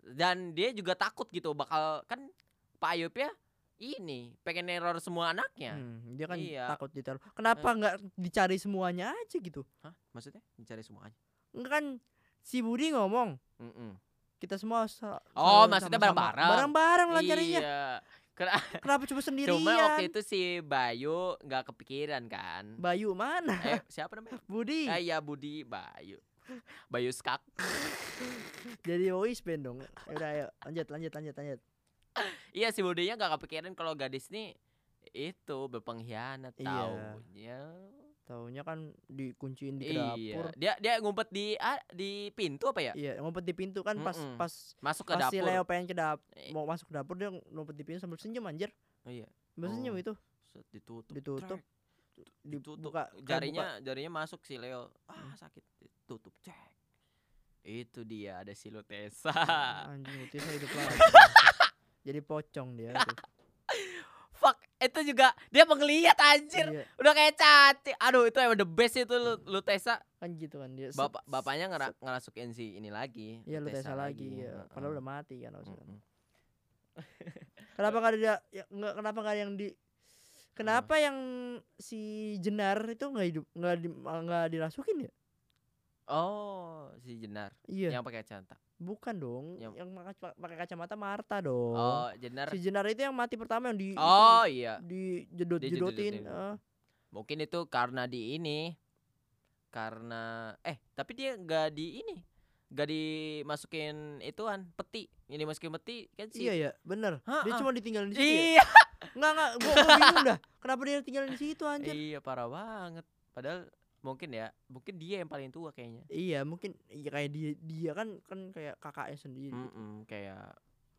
Dan dia juga takut gitu bakal kan Pak Ayub ya ini pengen neror semua anaknya. Hmm, dia kan Iya. takut ditaruh. Kenapa nggak dicari semuanya aja gitu? Hah? Maksudnya mencari semuanya? Enggak kan si Budi ngomong Mm-mm. kita semua Oh, maksudnya bareng-bareng. Bareng-bareng lah carinya. Iya. Kena- Kenapa cuma sendirian? Cuma waktu itu si Bayu nggak kepikiran kan. Bayu mana? eh siapa namanya? Budi. Eh iya Budi Bayu. Bayu Skak. Jadi voice band dong. Ya Udah ayo lanjut lanjut lanjut lanjut. Iya si Budinya nggak kepikiran kalau gadis nih itu berpengkhianat Iya. taunya. Taunya kan dikunciin di Iya. dapur. Dia dia ngumpet di ah, di pintu apa ya? Iya, ngumpet di pintu kan pas Mm-mm. pas Masuk ke pas si dapur. Leo pengen ke dapur mau masuk ke dapur dia ngumpet di pintu sambil senyum anjir. oh iya. Sambil senyum Oh. itu Set, ditutup. ditutup. Ditutup. kan jarinya jarinya masuk si Leo. Ah, sakit. Ditutup. Cek. Itu dia ada si Lutesa. buka. anjing itu saya hidup lagi. Jadi pocong dia tuh. Itu juga dia menggeliat anjir. Iya, Udah kayak cacing. Aduh, itu emang the best itu lu Lutesa. kan gitu kan dia. Bapak bapaknya ngera, ngerasukin si ini lagi. Iya lu Tesa lagi ya. Heeh. Padahal udah mati kan. Mm-mm. Kenapa nggak ada ya, nggak kenapa ada yang di Kenapa yang si Jenar itu nggak hidup nggak di, nggak dirasukin ya? Oh, si Jenar Iya. yang pakai kacamata. Bukan dong. Yang- Yang, pakai kacamata Marta dong. Oh, Jenar. Si Jenar itu yang mati pertama yang di Oh iya. di jedot jedotin. eh. Mungkin itu karena di ini. Karena eh tapi dia nggak di ini. Nggak dimasukin ituan peti. Ini dimasukin peti kan sih. Iya ya, bener. Dia Ha-ha. cuma ditinggalin di situ. Ya? Iya. Enggak enggak, gua, gua bingung dah. Kenapa dia tinggalin di situ anjir? Iya, parah banget. Padahal mungkin ya, mungkin dia yang paling tua kayaknya. Iya, mungkin iya kayak dia dia kan kan kayak kakaknya sendiri. gitu. Mm-mm, kayak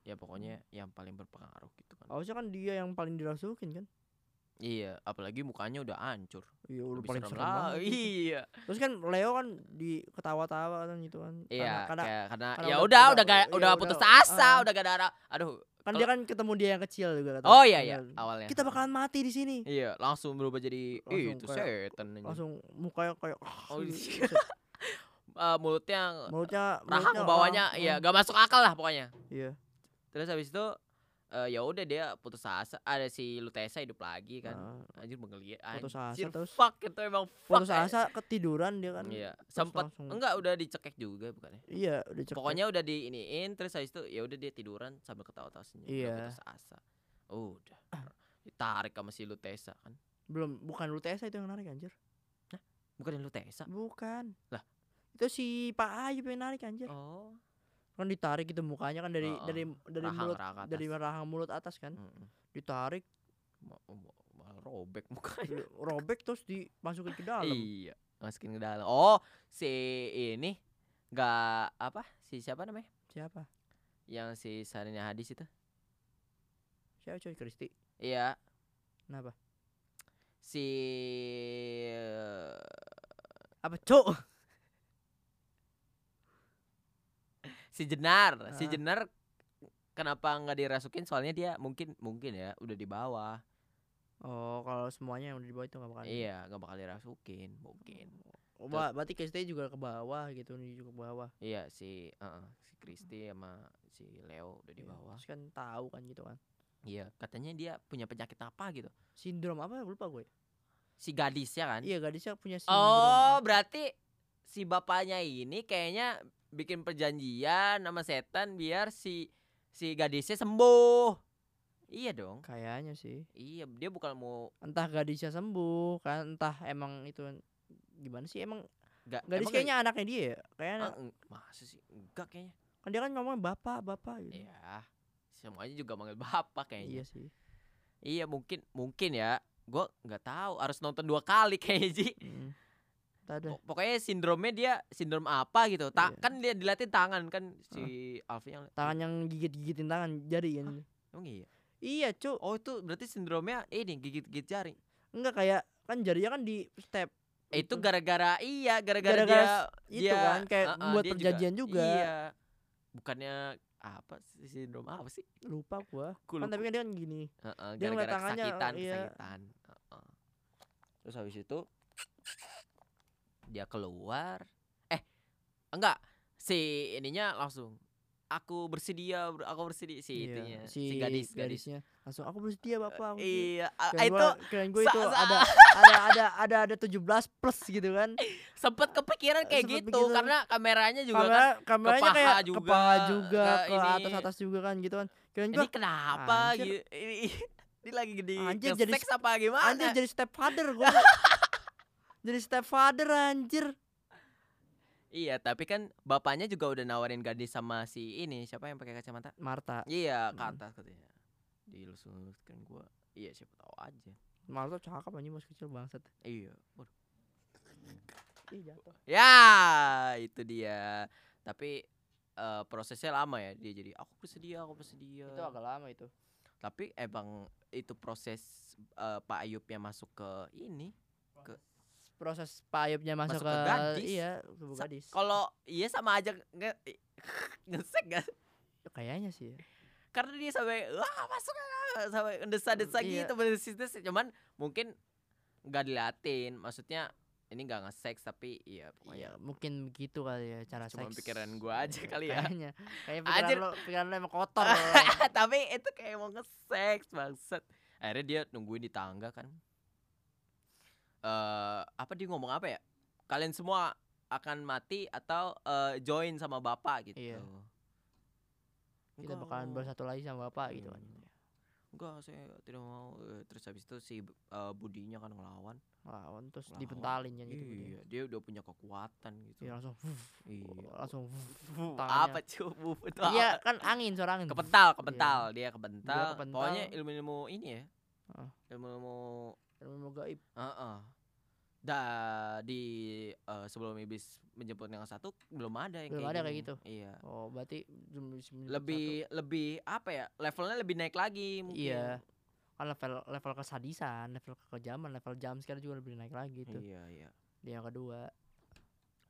ya pokoknya yang paling berpengaruh gitu kan. Harusnya kan dia yang paling dirasukin kan? Iya, apalagi mukanya udah hancur. Iya, udah paling serem serem banget. gitu. Iya. Terus kan Leo kan di ketawa-tawa kan gitu kan. Iya, karena, kayak karena, karena ya udah- udah udah- udah gak, iya, udah udah, putus asa, ah. udah gak ada arah. Aduh. kan kalau- dia kan ketemu dia yang kecil juga kata. Oh iya iya, Iya. awalnya. Kita bakalan mati di sini. Iya, langsung berubah jadi Langsung "Ih, itu kayak- setan anjing." Langsung mukanya kayak Oh, gitu, iya. Eh, mulutnya mulutnya rahang mulutnya, bawahnya ah, ya ah. gak masuk akal lah pokoknya. Iya. Terus habis itu eh, ya udah dia putus asa, ada si Lutesa hidup lagi kan. Nah, Anjir menggeliat. Putus asa Anjir, terus- fuck itu emang fuck. putus eh. asa ketiduran dia kan. Iya, sempat enggak udah dicekek juga bukannya. Iya, udah cekek. Pokoknya udah di iniin terus habis itu ya udah dia tiduran sambil ketawa-tawa senyum. Udah Iya. putus asa. Udah. Ditarik sama si Lutesa kan. belum bukan lu Tesa itu yang narik anjir. Bukan yang Lutesa. Bukan. Lah? Itu si Pak Ayub yang narik anjir. Oh. Kan ditarik gitu mukanya kan dari Heeh, dari dari rahang, mulut rahang dari rahang mulut atas kan. Mm-mm. ditarik. Ma- ma- malah robek mukanya. Robek terus dimasukin ke dalam. Iya masukin ke dalam. Oh si ini nggak apa si siapa namanya? Siapa? Yang si Sarina Hadis itu. Siapa coy Kristi? Iya. Kenapa? Si eh, apa cok si Jenar si Ah. Jenar kenapa nggak dirasukin? Soalnya dia mungkin mungkin ya udah di bawah. Oh kalau semuanya yang udah di bawah itu nggak bakal iya nggak bakal dirasukin mungkin. Oh, ba- berarti Kristi juga ke bawah gitu nih juga ke bawah. Iya si eh, si Kristi sama si Leo udah di Iya, bawah. terus kan tahu kan gitu kan. Iya katanya dia punya penyakit apa gitu. Sindrom apa? Lupa gue. Si gadisnya kan? Iya gadisnya punya sindrom Oh, apa. berarti si bapaknya ini kayaknya bikin perjanjian sama setan biar si si gadisnya sembuh. Iya dong. kayaknya sih Iya, dia bukan mau entah gadisnya sembuh kan entah emang itu gimana sih emang enggak gadis kayaknya anaknya dia ya kayaknya masa sih? Enggak kayaknya. kan dia kan ngomong bapak bapak gitu Iya. Semuanya juga manggil bapak kayaknya. iya sih Iya, mungkin mungkin ya. Gua nggak tahu, harus nonton dua kali kayaknya Ji. Mm. Pokoknya sindromnya dia sindrom apa gitu. Tak Iya. kan dia dilatih tangan kan si Alfi yang tangan yang gigit gigitin tangan jari kan Emang iya. iya cuk Oh, itu berarti sindromnya ini gigit-gigit jari. enggak kayak kan jarinya kan di step Eh, itu Itu. gara-gara iya gara-gara dia itu dia kan kayak uh-uh, buat dia perjanjian juga. iya bukannya apa sih sindrom apa sih lupa gua Gua kan tapi kan dia kan gini Heeh, dia ngeliat gara-gara tangannya, kesakitan iya. kesakitan Heeh. terus habis itu dia keluar eh enggak si ininya langsung aku bersedia ber- aku bersedia si Iya, itunya si, si, gadis gadis. gadisnya langsung aku bersedia bapak. Aku bersedia." iya Kirain itu gua, kirain gua itu ada ada ada ada ada 17 plus gitu kan. Sempet kepikiran kayak Sempet gitu begitu. karena kameranya juga kamera kan kameranya kayak juga, ke paha juga ke ke atas atas juga kan gitu kan. Ini gua kenapa anjir. gitu? Ini, ini lagi gede Anjir, jadi apa gimana? Anjir jadi stepfather gua jadi stepfather anjir. Iya tapi kan bapaknya juga udah nawarin gadis sama si ini siapa yang pakai kacamata? Marta iya ke atas katanya. Dilus-lus kan gua. Iya siapa tahu aja. Marta cakep anjing masih kecil bangsat iya Waduh. ih jatuh. Ya itu dia. Tapi eh, prosesnya lama ya dia jadi aku bersedia aku bersedia. Itu agak lama itu. Tapi emang itu proses eh, Pak Ayubnya masuk ke ini proses Pak Ayubnya masuk, Masuk ke, ke gadis. iya Sa- gadis kalau iya sama aja nge ngesek gak kayaknya sih ya. karena dia sampai wah masuk ah," sampai desa-desa Iya. gitu bener-bener cuman mungkin nggak dilatin maksudnya ini nggak nge-sex tapi iya Iya, pokoknya mungkin begitu kali ya cara Cuma seks. pikiran gua aja kali ya. Kayaknya. Kayak pikiran Anjir. lo, pikiran lo emang kotor. tapi itu kayak mau nge-sex bangsat akhirnya dia nungguin di tangga kan eh apa dia ngomong apa ya kalian semua akan mati atau eh, join sama bapak gitu Iya. Kita Enggak. bakalan bersatu lagi sama bapak gitu kan. Hmm. enggak saya tidak mau Eh, terus habis itu si eh, budinya kan ngelawan Lawan terus Lawan. dipentalin kan gitu. iya dia udah punya kekuatan gitu Iya langsung iya langsung apa cuy itu Iya kan angin suara angin. kepental kepental dia kepental. kepental. pokoknya ilmu-ilmu ini ya ilmu-ilmu Ilmu gaib. Heeh. Da di eh, sebelum iblis menjemput yang satu belum ada yang Belum kayak ada kayak gitu. Iya. Oh, berarti bisa menjemput Lebih lebih apa ya? Levelnya lebih naik lagi satu. mungkin. Iya. Kan level level kesadisan, level kekejaman, level jam sekarang juga lebih naik lagi tuh. Iya, iya. Di yang kedua.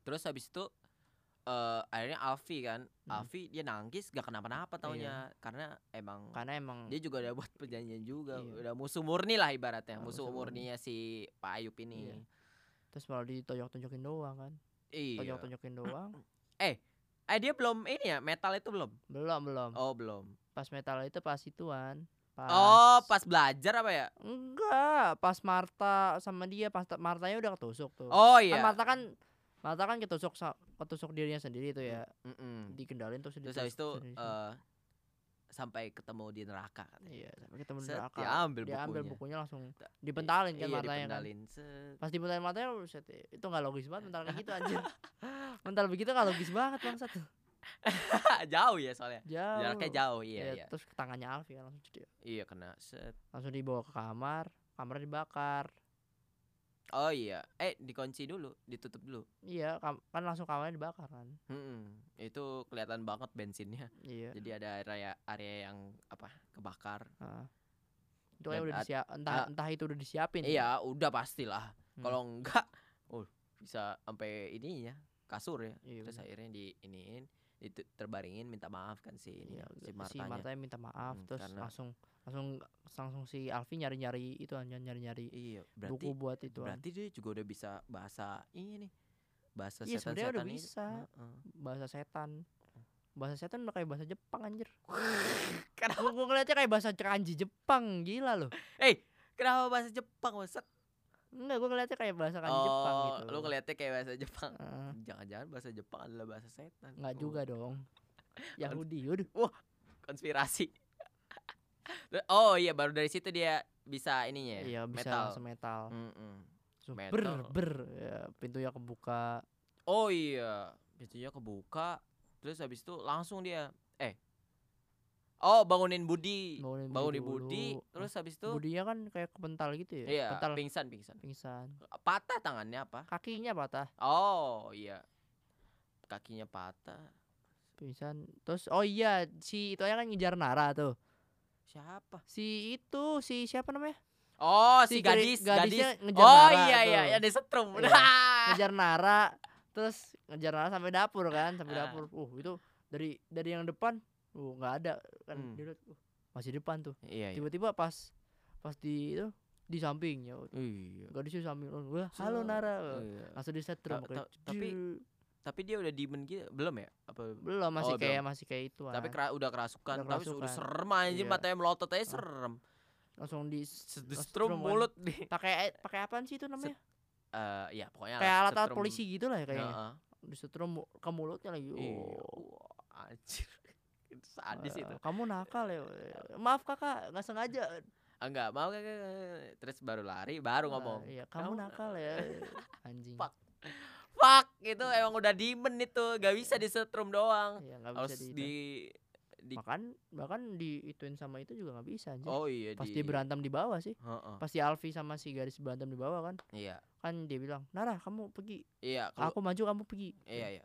Terus habis itu eh akhirnya Alfi kan, Hmm. Alfi dia nangis gak kenapa-napa taunya karena emang Karena emang dia juga udah buat perjanjian juga, Iya. udah musuh murni lah ibaratnya, Ah, musuh musuh murni. murninya si Pak Ayub ini. Iya. terus malah ditonjok-tonjokin doang kan. Iya. Tonjok-tonjokin doang. Eh dia belum ini ya, metal itu belum? belum, belum. Oh, belum. Pas metal itu pas ituan. Pas Oh, pas belajar apa ya? Enggak, pas Marta sama dia pas ta- Martanya udah ketusuk tuh. Oh Kan iya. Marta kan Marta kan ketusuk ketusuk dirinya sendiri tuh ya. Mm-mm. Dikendalin terus Terus habis itu eh sampai ketemu di neraka katanya. iya, sampai ketemu di Set, neraka. diambil Dia ambil bukunya. bukunya langsung Ta- dipentalin kan iya, matanya kan. dipendalin. Set. Pas dipentalin matanya buset, itu nggak logis banget mental kayak gitu anjir. mental begitu nggak logis banget bangsat. jauh ya soalnya. jauh Jaraknya jauh, iya Ya, iya. terus tangannya Alfi kan langsung jadi Iya kena set. langsung dibawa ke kamar kamarnya dibakar Oh iya, eh dikunci dulu, ditutup dulu. iya kan langsung kamarnya dibakar kan Mm-mm. Itu kelihatan banget bensinnya. iya Jadi ada area area yang apa kebakar. Heeh. itu udah disiap entah ah. entah itu udah disiapin Iya, udah pastilah. Hmm. Kalau enggak, oh bisa sampai ininya kasur ya. Iya, Terus bener. akhirnya di iniin, itu terbaringin minta maaf kan si ini Iya, si si Martanya. Martanya minta maaf Hmm, terus karena- langsung langsung langsung si Alfi nyari-nyari itu nyari-nyari Iya, berarti buku buat itu berarti dia juga udah bisa bahasa ini nih. Bahasa Iya, sebenarnya udah setan-setan ini. bisa. Heeh. bahasa setan bahasa setan udah kayak bahasa Jepang anjir Kenapa? gua, gua ngeliatnya kayak bahasa kanji Jepang gila loh Eh, kenapa bahasa Jepang, Bangsat? Enggak gua ngeliatnya kayak bahasa kanji Jepang Oh, gitu lu ngeliatnya kayak bahasa Jepang. Heeh. Jangan-jangan bahasa Jepang adalah bahasa setan. nggak Oh, juga dong Yahudi waduh konspirasi. oh iya, baru dari situ dia bisa ininya ya. iya bisa metal. langsung metal Mm-mm. Langsung metal. ber ber ya, pintunya kebuka Oh iya, pintunya kebuka. Terus habis itu langsung dia Oh, bangunin Budi. bangunin, Bangunin dulu. Budi, terus habis itu budinya kan kayak kepental gitu ya iya, pental pingsan pingsan. pingsan Patah tangannya apa? kakinya patah Oh, iya. Kakinya patah. pingsan terus oh iya si itu kan ngejar Nara tuh Siapa? si itu si siapa namanya Oh, si, Si gadis, gadisnya gadis. ngejar Oh Nara iya iya, tuh. yang disetrum. Iya. ngejar Nara terus ngejar Nara sampai dapur kan sampai Ah. dapur uh itu dari dari yang depan uh nggak ada kan Hmm. dia uh, masih depan tuh Iya, iya. tiba-tiba pas pas di itu di sampingnya Iya. gadisnya samping oh, wah halo Set. Nara Iya. langsung disetrum Ta- kayak, ta- tapi. Tapi dia udah demon gitu belum ya? Apa belum masih Oh, kayak belum. masih kayak itu tapi kera- udah kerasukan, Udah tapi udah serem anjir Iya. matanya melotot aja Ah. serem. langsung di Se- di Setrum mulut di pakai pakai apaan sih itu namanya eh ya pokoknya kayak alat-alat setrum- polisi gitu lah ya kayaknya Heeh. disetrum mu- ke mulutnya lagi Iya. oh. Anjir. Sadis Eh, itu. kamu nakal ya maaf kakak nggak sengaja Ah, Enggak, mau kan terus baru lari, baru Ah, ngomong. iya kamu "Kamu- nakal ya anjing Fuck. Fuck, itu emang udah demon itu, gak bisa disetrum doang. iya Harus bisa di, di di bahkan bahkan diituin sama itu juga nggak bisa anjir Oh iya pas di berantem di bawah sih Heeh. pas si Alfi sama si garis berantem di bawah kan Iya. kan dia bilang Nara kamu pergi Iya, kalau aku maju kamu pergi iya iya.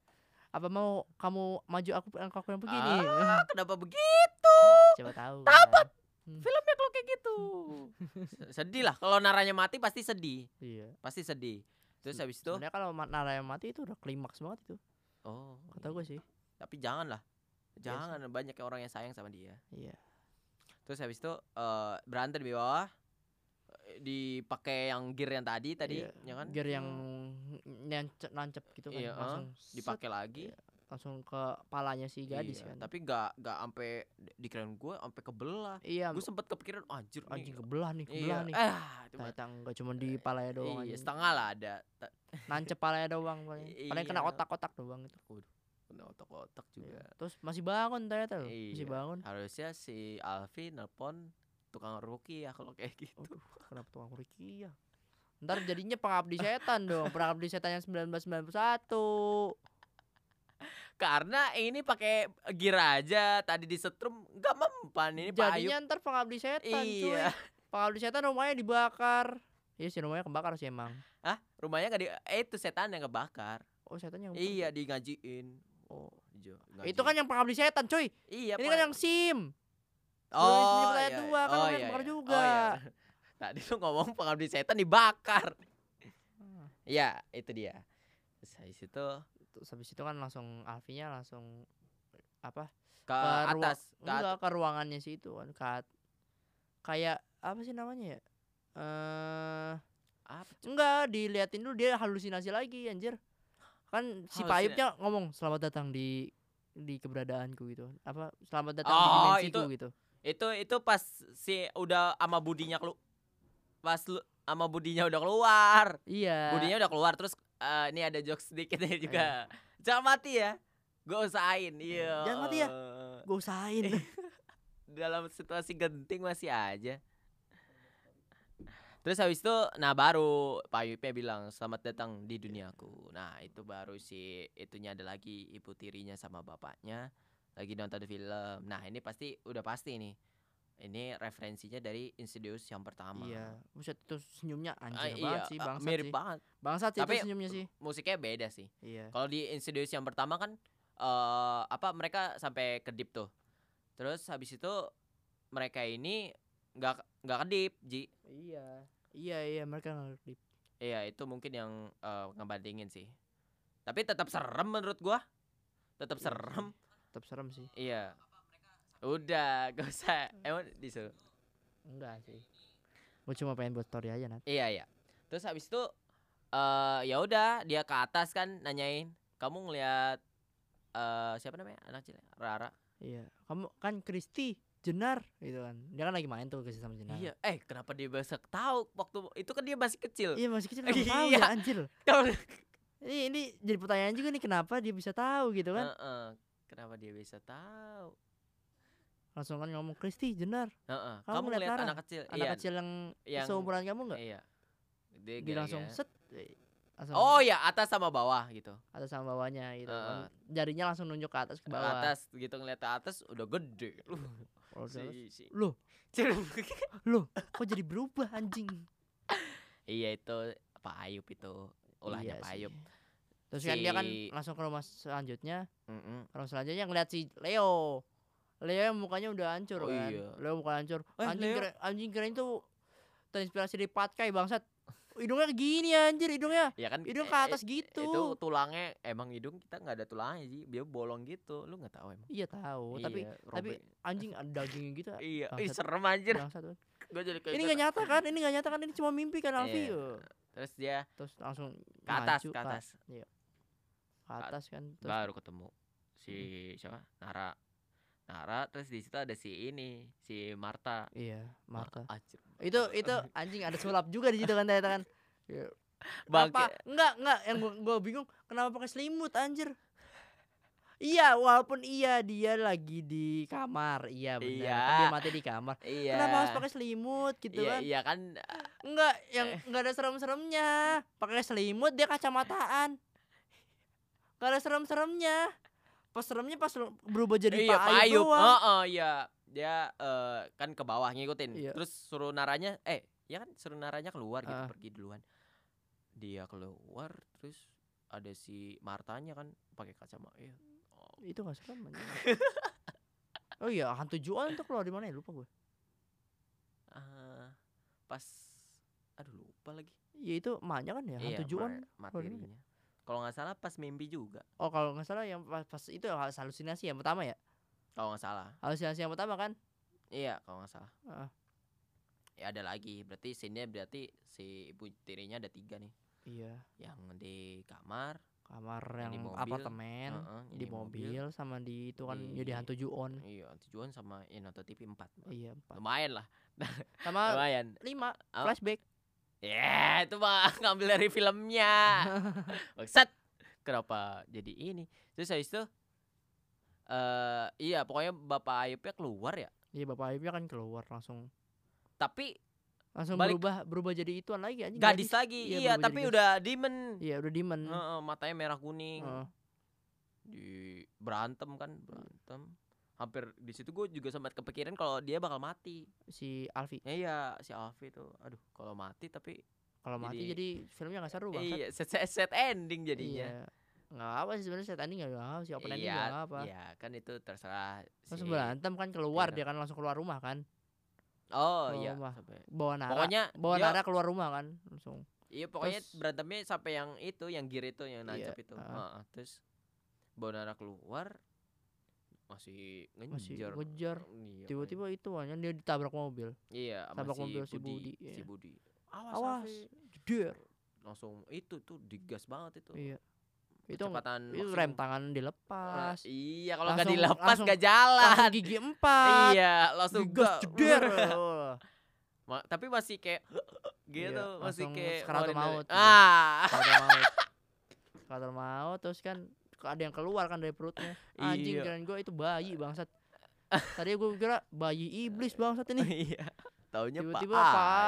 Apa mau kamu maju aku aku yang pergi nih Ah, kenapa begitu? coba tahu Tapat. kan. Hmm, Filmnya kalau kayak gitu. Se- sedih lah kalau naranya mati pasti sedih. iya Pasti sedih. Terus habis itu sebenarnya kalau ma- Nara yang mati itu udah klimaks banget itu oh, kata gue sih tapi jangan lah. Iya Jangan banyak orang yang sayang sama dia. iya Terus habis itu eh, berantem di bawah dipakai yang gear yang tadi tadi Iya, ya kan? gear yang nancep nancep gitu kan Iya, ah, langsung set, dipakai lagi. Iya, langsung ke palanya si gadis Iya, kan Tapi gak gak sampai dikirain gue sampai kebelah. iya Gue sempet kepikiran anjir nih. anjing kebelah nih kebelah Iya. nih Eh, itu mah- ternyata enggak cuma di palanya doang iya, setengah lah ada. Nancep palanya doang paling paling kena Iya. otak-otak doang itu Kena otak-otak Iya. juga. terus masih bangun ternyata loh masih Iya. bangun Harusnya si Alfi nelpon tukang ruki ya kalau kayak gitu. Aduh, kenapa tukang ya? Ntar jadinya pengabdi setan dong, pengabdi setan yang 1991. Karena ini pakai gear aja tadi disetrum nggak mempan ini Pak. Jadinya ntar pengabdi setan cuy. Iya. Pengabdi setan rumahnya dibakar. Iya sih rumahnya kebakar sih emang. Hah? Rumahnya nggak di eh itu setan yang kebakar. Oh setan yang Iya, di ngajiin. Oh. Jo, Itu kan yang pengabdi setan cuy. Iya, Ini Pak. kan yang SIM. Oh, ayat iya, dua, kan oh, iya, kebakar iya. juga. Oh, iya. Tadi lu ngomong pengabdi setan dibakar. Ah. Iya, itu dia. Terus habis itu Terus habis itu kan langsung Alfinya langsung apa? ke, ruang- atas, ke atas. enggak ke ruangannya sih itu kan. Ke- kayak apa sih namanya ya? Eh Apa? Enggak, diliatin dulu dia halusinasi lagi anjir. Kan si Ayubnya ngomong selamat datang di di keberadaanku gitu. Apa selamat datang di Oh, dimensiku itu- gitu. Itu itu pas si udah ama budinya kelu pas lu ama budinya udah keluar. Iya. Budinya udah keluar terus eh, ini ada jokes sedikit nih juga. Jangan mati ya. Gue usahain. Iya. Jangan mati ya. Gue usahain. Dalam situasi genting masih aja. Terus habis itu nah baru Pak Ayubnya bilang selamat datang di duniaku. Nah, itu baru si itunya ada lagi ibu tirinya sama bapaknya lagi nonton film. Nah, ini pasti udah pasti nih. Ini referensinya dari Insidious yang pertama. Iya, buset itu senyumnya Ah, anjing iya, banget sih, ah, bangsat mirip sih. banget. Bangsat sih Tapi- itu senyumnya sih. Musiknya beda sih. Iya. Kalau di Insidious yang pertama kan eh apa mereka sampai kedip tuh. Terus habis itu mereka ini nggak nggak kedip, Ji. Iya. Iya, iya mereka ngerti. Iya, itu mungkin yang eh, ngebandingin sih. Tapi tetap serem menurut gua. Tetap Iya serem. Tetap serem sih. Iya. Udah, gak usah. Emang disuruh. Enggak sih. Gue cuma pengen buat story aja nanti. Iya, iya. Terus habis itu eh ya udah dia ke atas kan nanyain, "Kamu ngelihat eh siapa namanya? Anak kecil Rara." Iya. Kamu kan Kristi Jenar gitu kan. Dia kan lagi main tuh kasih sama Jenar. Iya, eh kenapa dia bisa tahu waktu itu kan dia masih kecil. Iya masih kecil kenapa tahu Iya. ya anjir. Ini ini jadi pertanyaan juga nih kenapa dia bisa tahu gitu kan? Heeh. Kenapa dia bisa tahu? Langsung kan ngomong Kristi Jenar. Heeh. Kamu Kamu ngeliat ngeliat Rara? anak kecil. Anak iya. kecil yang, yang- seumuran kamu enggak? Iya. Dia, Dia langsung set. Langsung Oh ya atas sama bawah gitu. atas sama bawahnya gitu. Kan. Jarinya langsung nunjuk ke atas ke bawah. atas gitu ngeliat ke atas udah gede. Lu atas, si, si. Loh, loh, kok jadi berubah anjing? iya itu Pak Ayub itu ulahnya Iya Pak sih. Terus kan dia kan Si- langsung ke rumah selanjutnya. Mm-mm. Ke rumah selanjutnya ngeliat si Leo. Leo yang mukanya udah hancur Oh kan. iya. Leo muka hancur. Eh, anjing Leo. kira, anjing kirain tuh terinspirasi dari Patkai bangsat. Hidungnya gini anjir hidungnya. Ya kan Hidung eh, ke eh, atas gitu. Itu tulangnya emang hidung kita nggak ada tulangnya sih, dia bolong gitu. Lu nggak tahu emang. Iya tahu, tapi Iya, tapi robek. anjing ada dagingnya gitu. iya, ih, serem anjir. Bangsat. Gua jadi kayak Ini nggak nyata kan? Ini nggak nyata kan? Ini cuma mimpi kan Alfi? Iya. Terus dia Terus langsung ke atas, maju ke atas. Ke atas kan. Terus baru ketemu si siapa? Nara. Nara terus di situ ada si ini, si Marta. iya, Marta. Anjir. itu itu anjing ada sulap juga di situ kan ternyata kan. Ya, Bangke. Apa? Enggak, enggak. Yang gua, gua bingung kenapa pakai selimut anjir. Iya, walaupun iya dia lagi di kamar, iya benar. Iya. Kan dia mati di kamar. Iya. Kenapa harus pakai selimut gitu iya, kan? iya kan Enggak, yang enggak ada serem-seremnya. Pakai selimut dia kacamataan. Ada serem-seremnya. Pas seremnya pas berubah jadi iya, Pak Ayub Ayub. Heeh, iya. Dia eh, kan ke bawah ngikutin. Iya. Terus suruh naranya eh ya kan suruh naranya keluar gitu Ah. pergi duluan. Dia keluar terus ada si Martanya kan pakai kacamata. Iya. Oh, Itu enggak serem. Oh iya, hantu Juan tuh keluar di mana ya? Lupa gue. ah, pas aduh lupa lagi. Ya itu emaknya kan ya, iya, hantu Juan. mana? materinya. Kalau nggak salah pas mimpi juga. Oh kalau nggak salah yang pas, pas itu halusinasi yang pertama ya Kalau nggak salah. halusinasi yang pertama kan Iya, kalau nggak salah. Heeh. Ya ada lagi. Berarti scene berarti si ibu tirinya ada tiga nih. iya Yang di kamar, kamar Yang di yang mobil, apartemen heeh, yang di mobil, sama di itu kan Di- jadi hantu Juon Iya, tujuan sama ya nonton TV 4. iya empat Lumayan lah. sama Lumayan. lima Apa? flashback Ya, itu mah ngambil dari filmnya. Maksud kenapa jadi ini? Terus habis itu eh iya, pokoknya Bapak Ayubnya keluar ya. iya bapak Ayubnya kan keluar langsung Tapi langsung Balik- berubah berubah jadi ituan lagi anjing gadis lagi. Iya, Iya, tapi udah demon. iya udah demon Heeh, matanya merah kuning. Heeh. Di berantem kan, berantem. Hampir di situ gue juga sempat kepikiran kalau dia bakal mati. si Alfi Ya iya, si Alfi tuh. Aduh, kalau mati tapi kalau mati Jadi- filmnya nggak seru banget iya, set, set, set ending jadinya. iya nggak apa sih sebenarnya set ending nggak apa si open ending iya, nggak apa Iya, kan itu terserah langsung si- berantem kan keluar Iya. dia kan langsung keluar rumah kan Oh keluar iya, rumah. sampai. bawa Nara Pokoknya bawa dia- Nara keluar rumah kan langsung Iya, pokoknya Terus- berantemnya sampai yang itu, yang gear itu yang Iya, nancap itu. ah. Heeh, terus Bonara keluar masih masih ngejar. ngejar Iya, tiba-tiba itu hanya dia ditabrak mobil Iya, tabrak si mobil si Budi, Budi, si iya. Budi. Awas, awas jeder Langsung itu tuh digas banget itu. iya itu Kecepatan itu rem tangan Nah, dilepas iya, kalau nggak dilepas langsung- nggak jalan. langsung gigi empat Iya, langsung gak- jeder Oh. Ma- tapi masih kayak gitu, Iya, masih kayak dari- maut gitu. Ah, Kata maut kata maut terus kan ada yang keluar kan dari perutnya anjing Iya. kirain gue itu bayi bangsat tadi gue kira bayi iblis bangsat ini iya. Taunya tiba-tiba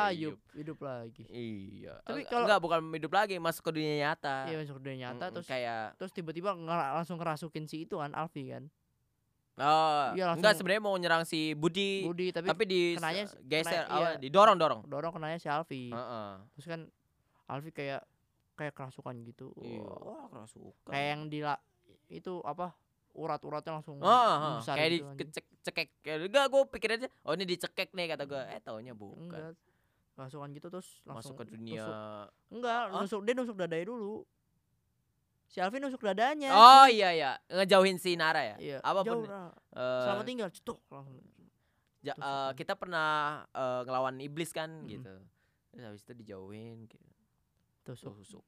Ayub. Hidup lagi Iya. Tapi kalau- enggak bukan hidup lagi, masuk ke dunia nyata. iya masuk dunia nyata Mm-mm, terus kayak terus tiba-tiba langsung kerasukin si itu kan Alfi kan oh, Iya, enggak sebenarnya mau nyerang si Budi, Budi tapi, tapi di kenanya geser kena- apa, iya. didorong-dorong. dorong kenanya si Alfi Heeh. terus kan Alfi kayak kayak kerasukan gitu Iya, Wah. kerasukan. kayak yang di itu apa urat-uratnya langsung Oh, oh, besar kayak gitu, anjing. dicek cekek enggak gue pikir aja oh ini dicekek nih kata gue eh taunya bukan enggak kerasukan gitu terus langsung masuk ke dunia tusuk. enggak Hah? nusuk dia nusuk dadanya dulu si Alfi nusuk dadanya oh iya iya ngejauhin si Nara ya iya apa jauh pun Ra. eh, selamat tinggal cetuk langsung ja- kan. kita pernah eh, ngelawan iblis kan Mm-mm. gitu terus habis itu dijauhin gitu. Tusuk tusuk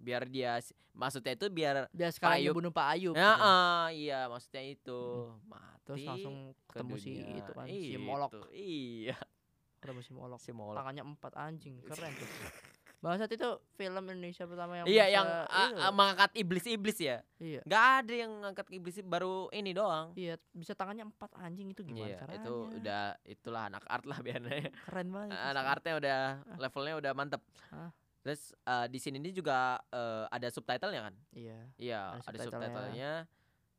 biar dia maksudnya itu biar dia sekali Ayub. bunuh Pak Ayub ya gitu. ah, iya maksudnya itu. Mati terus langsung ke ketemu si itu kan si itu. Molok. iya. Ketemu si Molok. Si molok. Tangannya empat anjing keren tuh. Bangsat itu film Indonesia pertama yang iya yang ah, mengangkat iblis-iblis ya? Iya. Nggak ada yang ngangkat iblis baru ini doang. Iya bisa tangannya empat anjing itu gimana Iya, caranya? itu udah itulah anak art lah biasanya. keren banget anak artnya udah levelnya udah mantep. Ah. Terus eh, di sini ini juga eh, ada subtitlenya kan? iya Iya, Ada ada subtitlenya. subtitlenya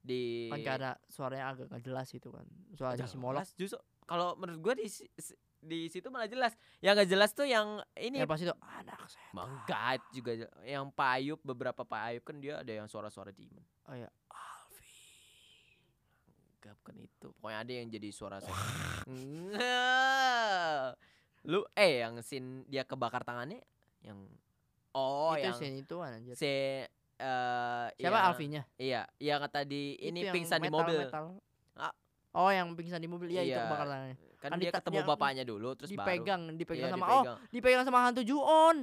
di kan karena suaranya agak nggak jelas itu kan suara si Molok Jelas, Justru kalau menurut gua di di situ malah jelas. Yang gak jelas tuh yang ini yang pas itu anak saya Manggat juga yang Pak Ayub beberapa Pak Ayub kan dia ada yang suara-suara demon. oh ya Enggak bukan itu. Pokoknya ada yang jadi suara Nggak. Lu eh yang scene dia kebakar tangannya yang oh itu yang scene itu kan anjir si eh siapa yang- Alfinya Iya, yang tadi ini Itu pingsan di metal- mobil. metal. Ah. oh yang pingsan di mobil iya, itu Iya. kebakar tangannya Kan, Kan dia ketemu bapaknya dulu terus dipegang baru dipegang Iya, sama oh dipegang. dipegang sama hantu Juon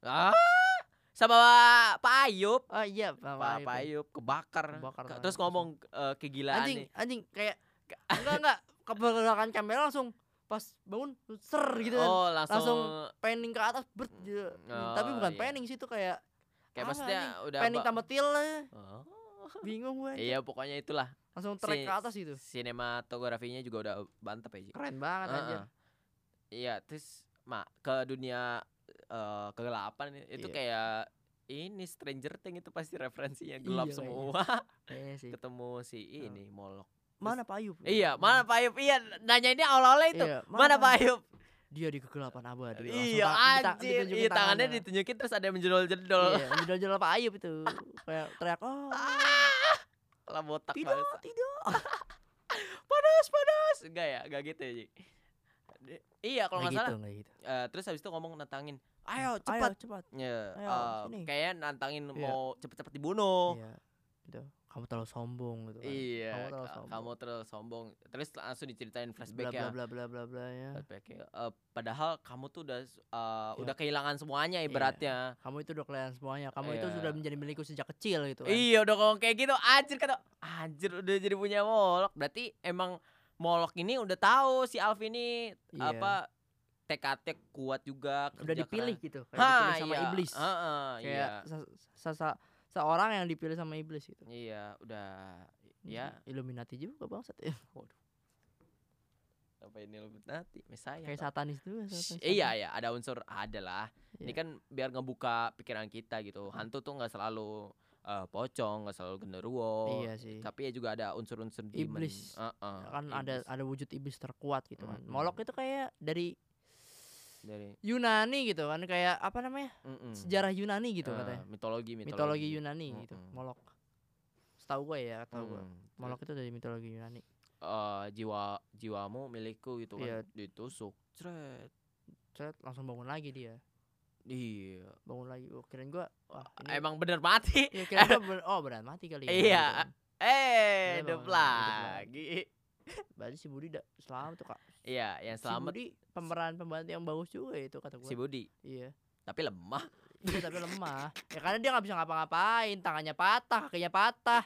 Ah, sama Pak Ayub. oh iya Pak Pak, Ayub Pak ya. Ayub kebakar. Kebakar terus ngomong eh, kegilaan anjing nih. anjing kayak enggak enggak kebakaran kamera langsung pas bangun ser gitu kan Oh, langsung, langsung panning ke atas ber gitu. Oh, tapi bukan iya. panning sih itu kayak kayak maksudnya anjing? udah panning ba- tambah til Oh. bingung gue Iya, pokoknya itulah. langsung trek Si- ke atas gitu Sinematografinya juga udah mantap ya, keren banget anjir Heeh. Iya, terus mak ke dunia eh, kegelapan itu Iya. kayak ini Stranger Things itu pasti referensinya gelap Iya, kayaknya. semua. Sih Ketemu si ini Molok. Mana Pak Ayub Iya, mana Pak Ayub? Iya, nanya ini awal-awal itu. Iya, Mana Pak Ayub? dia di kegelapan abadi Iya, anjir. Iya, tangannya ditunjukin terus ada yang menjedol-jedol. iya judul-judul Pak Ayub itu kayak teriak oh Lah botak tidak banget. tidak Panas, panas. Enggak ya, enggak gitu ya, Ji. Iya, kalau nggak Nggak salah. gitu gitu Eh, terus habis itu ngomong nantangin, "Ayo ayo cepat." cepat Ya, eh, sini. kayaknya nantangin Iya. mau cepet-cepet dibunuh. iya itu kamu terlalu sombong gitu kan Iya, Kamu terlalu sombong. kamu terlalu sombong. Terus langsung diceritain bla flashbacknya. bla bla bla bla bla ya Flashbacknya. Eh, padahal kamu tuh udah eh, Iya. udah kehilangan semuanya ibaratnya. kamu itu udah kelihatan semuanya kamu itu Iya. sudah menjadi milikku sejak kecil gitu kan Iya udah ngomong kayak gitu anjir kata anjir udah jadi punya Molok berarti emang Molok ini udah tahu si Alfi ini Iya. apa tekadnya kuat juga udah dipilih keras. gitu kayak Ha, dipilih sama iya. iblis Heeh, kayak iya seorang yang dipilih sama iblis gitu. Iya udah ya. Illuminati juga bangsat ya. Apa ini lebih nanti Mesaya kayak satanis juga Shh, satanis. iya iya ada unsur ada lah. Ini Iya. kan biar ngebuka pikiran kita gitu. Hantu tuh nggak selalu eh, pocong nggak selalu genderuwo. Iya sih. Tapi ya juga ada unsur-unsur. Iblis. Heeh, kan ada iblis. ada wujud iblis terkuat gitu kan. Mm-mm. Molok itu kayak dari dari Yunani gitu kan kayak apa namanya? Mm-mm. sejarah Yunani gitu Eh, katanya. mitologi mitologi. Yunani gitu Mm-mm. Molok. Setahu gue ya tahu gue Mm. Molok itu dari mitologi Yunani. Eh, jiwa jiwamu milikku gitu Iya. kan ditusuk cret. Cet, langsung bangun lagi dia. Iya. Bangun lagi oh, kirain gue wah ini emang bener mati. Ya kirain gua bener- oh beneran mati kali ya Iya. gitu kan. eh Dia hidup lagi berarti si Budi da, selamat tuh kak iya yang si selamat Budi pemeran pembantu yang bagus juga itu kata gue si Budi iya tapi lemah Iya tapi lemah. Ya karena dia nggak bisa ngapa-ngapain, tangannya patah, kakinya patah.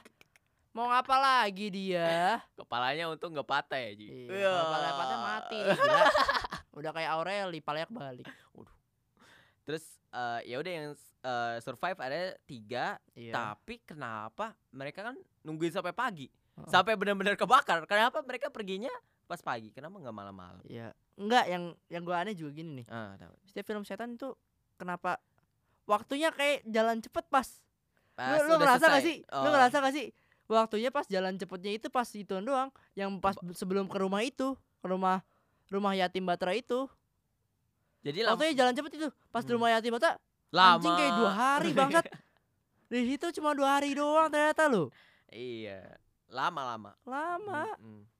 Mau ngapa lagi dia? kepalanya untung nggak patah ya Ji Iya, kalau palanya patah mati. gila. Udah kayak Aureli, palanya balik. terus eh, ya udah yang eh, survive ada tiga Iya. tapi kenapa mereka kan nungguin sampai pagi Heeh. sampai benar-benar kebakar kenapa mereka perginya pas pagi kenapa nggak malam-malam Iya, enggak yang yang gua aneh juga gini nih. Ah, tahu. Setiap film setan itu kenapa waktunya kayak jalan cepet pas. Pas lu, lu ngerasa gak sih? Lu Oh. ngerasa gak sih? Waktunya pas jalan cepetnya itu pas itu doang. Yang pas sebelum ke rumah itu, ke rumah rumah yatim batra itu. Jadi Waktunya jalan cepet itu. Pas di Hmm. rumah yatim batra lama. anjing kayak dua hari bangsat. Di situ cuma dua hari doang ternyata lu. iya. Lama-lama. Lama. Mm-mm. Di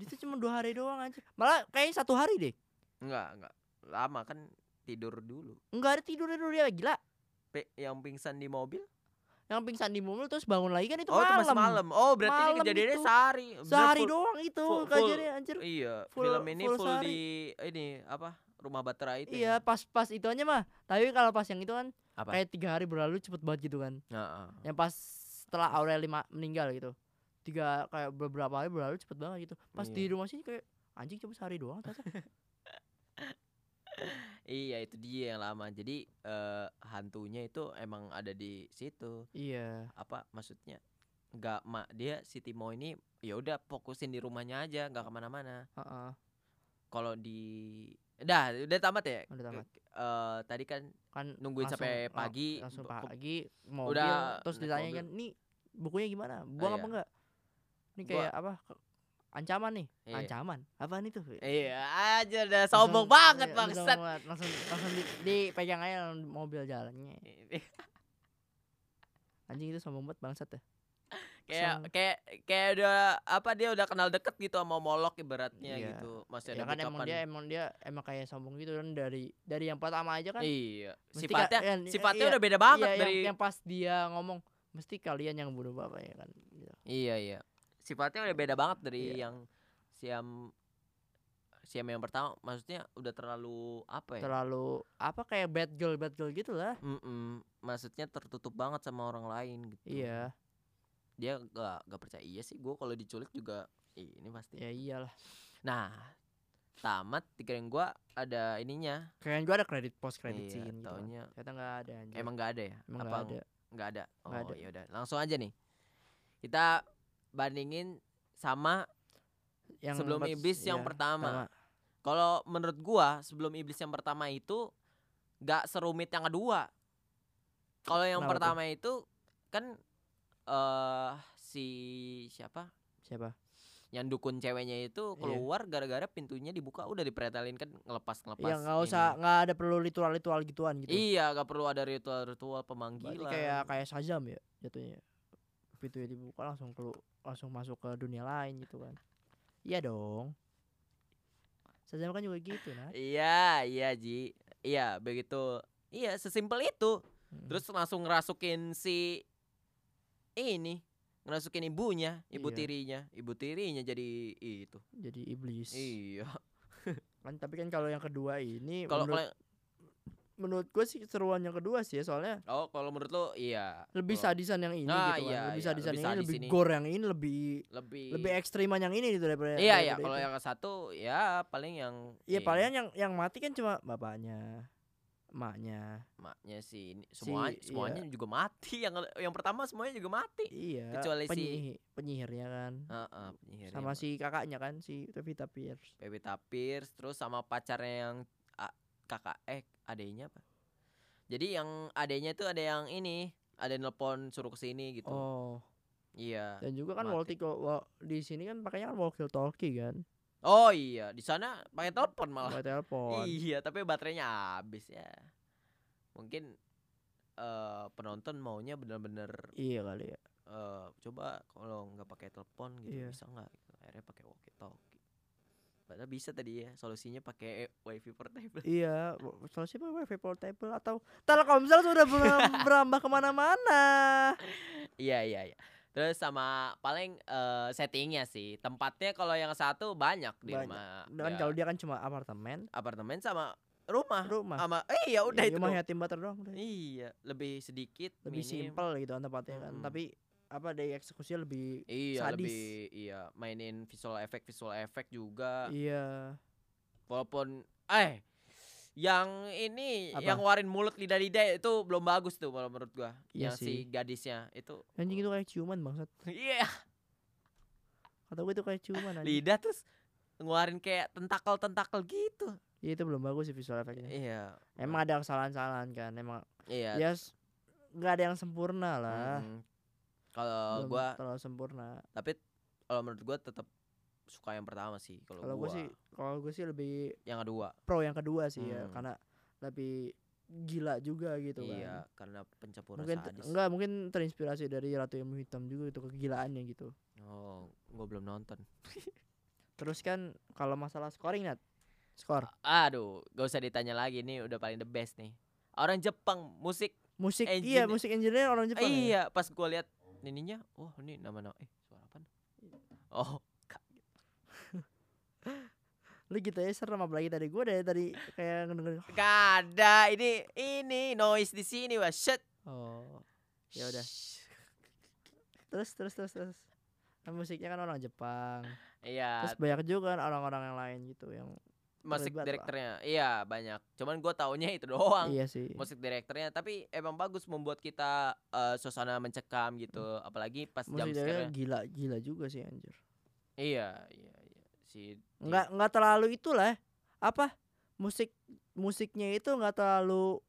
situ cuma dua hari doang anjing. Malah kayaknya satu hari deh. Enggak, enggak. Lama kan tidur dulu. Enggak ada tidurnya dulu dia gila. Pe yang pingsan di mobil? Yang pingsan di mobil terus bangun lagi kan itu oh, itu masih malam. malam. Oh, berarti ini Malam kejadiannya itu. sehari. Sehari full- doang itu full- kejadiannya anjir. Iya, full- film ini full full, sehari. di ini apa? Rumah Batra itu. Iya, ya? pas pas itu aja mah. Tapi kalau pas yang itu kan Apa? kayak tiga hari berlalu cepet banget gitu kan. Heeh. Yang pas setelah Aureli ma- meninggal gitu. Tiga kayak beberapa hari berlalu cepet banget gitu. Pas di Iya. rumah sini kayak anjing cuma sehari doang ternyata. Iya, itu dia yang lama. Jadi eh, hantunya itu emang ada di situ. iya. Apa maksudnya? Enggak, mak dia si Timo ini ya udah fokusin di rumahnya aja, nggak ke mana-mana. Heeh. Kalau di Dah, udah tamat ya? Udah tamat. Eh, tadi kan Kan Nungguin langsung- sampai pagi, langsung pagi mobil udah terus ditanya kan, "Nih bukunya gimana? Buang apa iya. enggak?" Ini Gua- kayak apa? ke- Ancaman nih. Iya. Ancaman. Apaan itu? Iya aja udah sombong Langsung- banget iya, bangsat. banget. Langsung langsung di, dipegang aja mobil jalannya. Anjing itu sombong banget bangsat ya. kayak kayak kayak udah apa dia udah kenal deket gitu sama Molok ibaratnya Iya. gitu. Masih Ya ada kan emang backupan. dia emang dia emang kayak sombong gitu kan dari dari yang pertama aja kan. Iya, sifatnya ka- kan, sifatnya iya, udah beda banget iya, dari yang, yang pas dia ngomong mesti kalian yang bunuh bapaknya kan. Gitu. Iya, iya. Sifatnya udah beda banget dari Iya. yang Siam Siam yang pertama maksudnya udah terlalu apa ya? Terlalu apa kayak bad girl bad girl gitu lah. Mm-mm, maksudnya tertutup banget sama orang lain gitu. Iya, Dia gak gak percaya iya sih gue kalau diculik juga ini pasti. ya iyalah. Nah, tamat dikirain gua ada ininya. Kayaknya gua ada kredit post kredit Iya, scene gitu. taunya Ternyata nggak ada anjir. emang gak ada ya? Emang nggak ada. nggak ada? Oh, Nggak ada. ya udah. Langsung aja nih. Kita bandingin sama Yang sebelum iblis yang iya, pertama. Kalau menurut gua sebelum iblis yang pertama itu gak serumit yang kedua. Kalau yang Kenapa tuh? pertama itu kan eh si siapa? Siapa? Yang dukun ceweknya itu Iya. keluar gara-gara pintunya dibuka udah dipretelin kan ngelepas ngelepas. Yang nggak usah nggak ada perlu ritual ritual gituan gitu. Iya, gak perlu ada ritual-ritual Berarti pemanggilan. kayak kayak Shazam ya jatuhnya. Pintunya dibuka langsung kelu langsung masuk ke dunia lain gitu kan. Iya dong. Shazam kan juga gitu nah. Iya, iya Ji. Iya, begitu. Iya, sesimpel itu. Mm. Terus langsung ngerasukin si ini, ngerasukin ibunya, ibu Iya. tirinya, ibu tirinya jadi itu. jadi iblis. Iya. Kan tapi kan kalau yang kedua ini Kalau menurut kalau menurut gue sih seruan yang kedua sih ya, soalnya oh kalau menurut lo iya. lebih Kalau sadisan yang ini Nah, gitu kan. iya, lebih iya, sadisan lebih yang ini, lebih ini. gore yang ini, lebih lebih lebih ekstriman yang ini gitu daripada Iya, iya, kalau yang ke satu ya paling yang Iya ini, palingan yang yang mati kan cuma bapaknya, emaknya. emaknya si ini semua Si- semuanya juga mati. Yang yang pertama semuanya juga mati. Iya. Kecuali si- penyihir, penyihirnya kan. Heeh, penyihirnya Sama mah. si kakaknya kan si Pevita Pierce. Pevita Pierce terus sama pacarnya yang a- kakak eh adenya apa jadi yang adenya tuh ada yang ini ada yang nelpon suruh ke sini gitu Oh, iya dan juga kan walkie di sini kan pakainya kan walkie talkie kan. oh iya di sana pakai telepon malah Pakai telepon. iya tapi baterainya habis ya mungkin eh penonton maunya bener-bener Iya kali ya. eh coba kalau nggak pakai telepon gitu Iya. bisa nggak gitu. akhirnya pakai walkie talkie Padahal bisa tadi ya solusinya pakai wifi portable Iya, solusi apa wifi portable atau Telkomsel sudah ber- berambah ke mana-mana. Iya iya iya. Terus sama paling eh, settingnya sih. Tempatnya kalau yang satu banyak di Banyak. rumah. Dan Ya, kalau dia kan cuma apartemen, apartemen sama rumah. rumah. Sama eh ya udah Iya, itu. rumah yatim doang udah. Iya, lebih sedikit, Lebih minim. simpel gitu kan tempatnya kan. Mm-mm. Tapi apa dari eksekusinya lebih Iya, sadis. lebih iya, mainin visual effect visual effect juga. iya. Walaupun eh yang ini Apa? yang warin mulut lidah-lidah itu belum bagus tuh kalau menurut gua. Iya yang si sih. gadisnya itu. Anjing itu kayak ciuman bangsat. Iya, Kata gue itu kayak ciuman anjing. lidah terus ngeluarin kayak tentakel-tentakel gitu. Ya, itu belum bagus sih visual efeknya. Iya. Emang ada kesalahan-kesalahan kan, emang Iya. ya s- nggak ada yang sempurna lah. mm. Kalau gua terlalu sempurna. tapi kalau menurut gua tetap suka yang pertama sih kalau gua. gue sih, kalau gue sih lebih yang kedua. pro yang kedua sih ya, Hmm. karena lebih gila juga gitu Iya, kan. karena pencampuran Mungkin sadis. enggak mungkin terinspirasi dari Ratu Ilmu Hitam juga itu kegilaannya gitu. Oh, gua belum nonton. Terus kan kalau masalah scoring Nat. Skor. Aduh, gak usah ditanya lagi nih udah paling the best nih. Orang Jepang musik Musik Engine- iya musik engineer orang Jepang. ya? iya, pas gua lihat ininya, wah ini nama-nama eh suara apa? Oh, Lu gitu ya serem apalagi tadi gue dari tadi kayak ngedengerin. gak ada. Ini ini noise di sini, wah shit. Oh. Ya udah. Terus terus terus terus. Kan musiknya kan orang Jepang. Iya, Terus banyak juga kan orang-orang yang lain gitu yang musik direkturnya. Iya, banyak. Cuman gua taunya itu doang. iya sih. Musik direkturnya, tapi emang bagus membuat kita eh, suasana mencekam gitu, apalagi pas jam Musik scare. gila gila juga sih anjir. Iya, iya, iya. Si Enggak enggak terlalu itulah. Apa? Musik musiknya itu enggak terlalu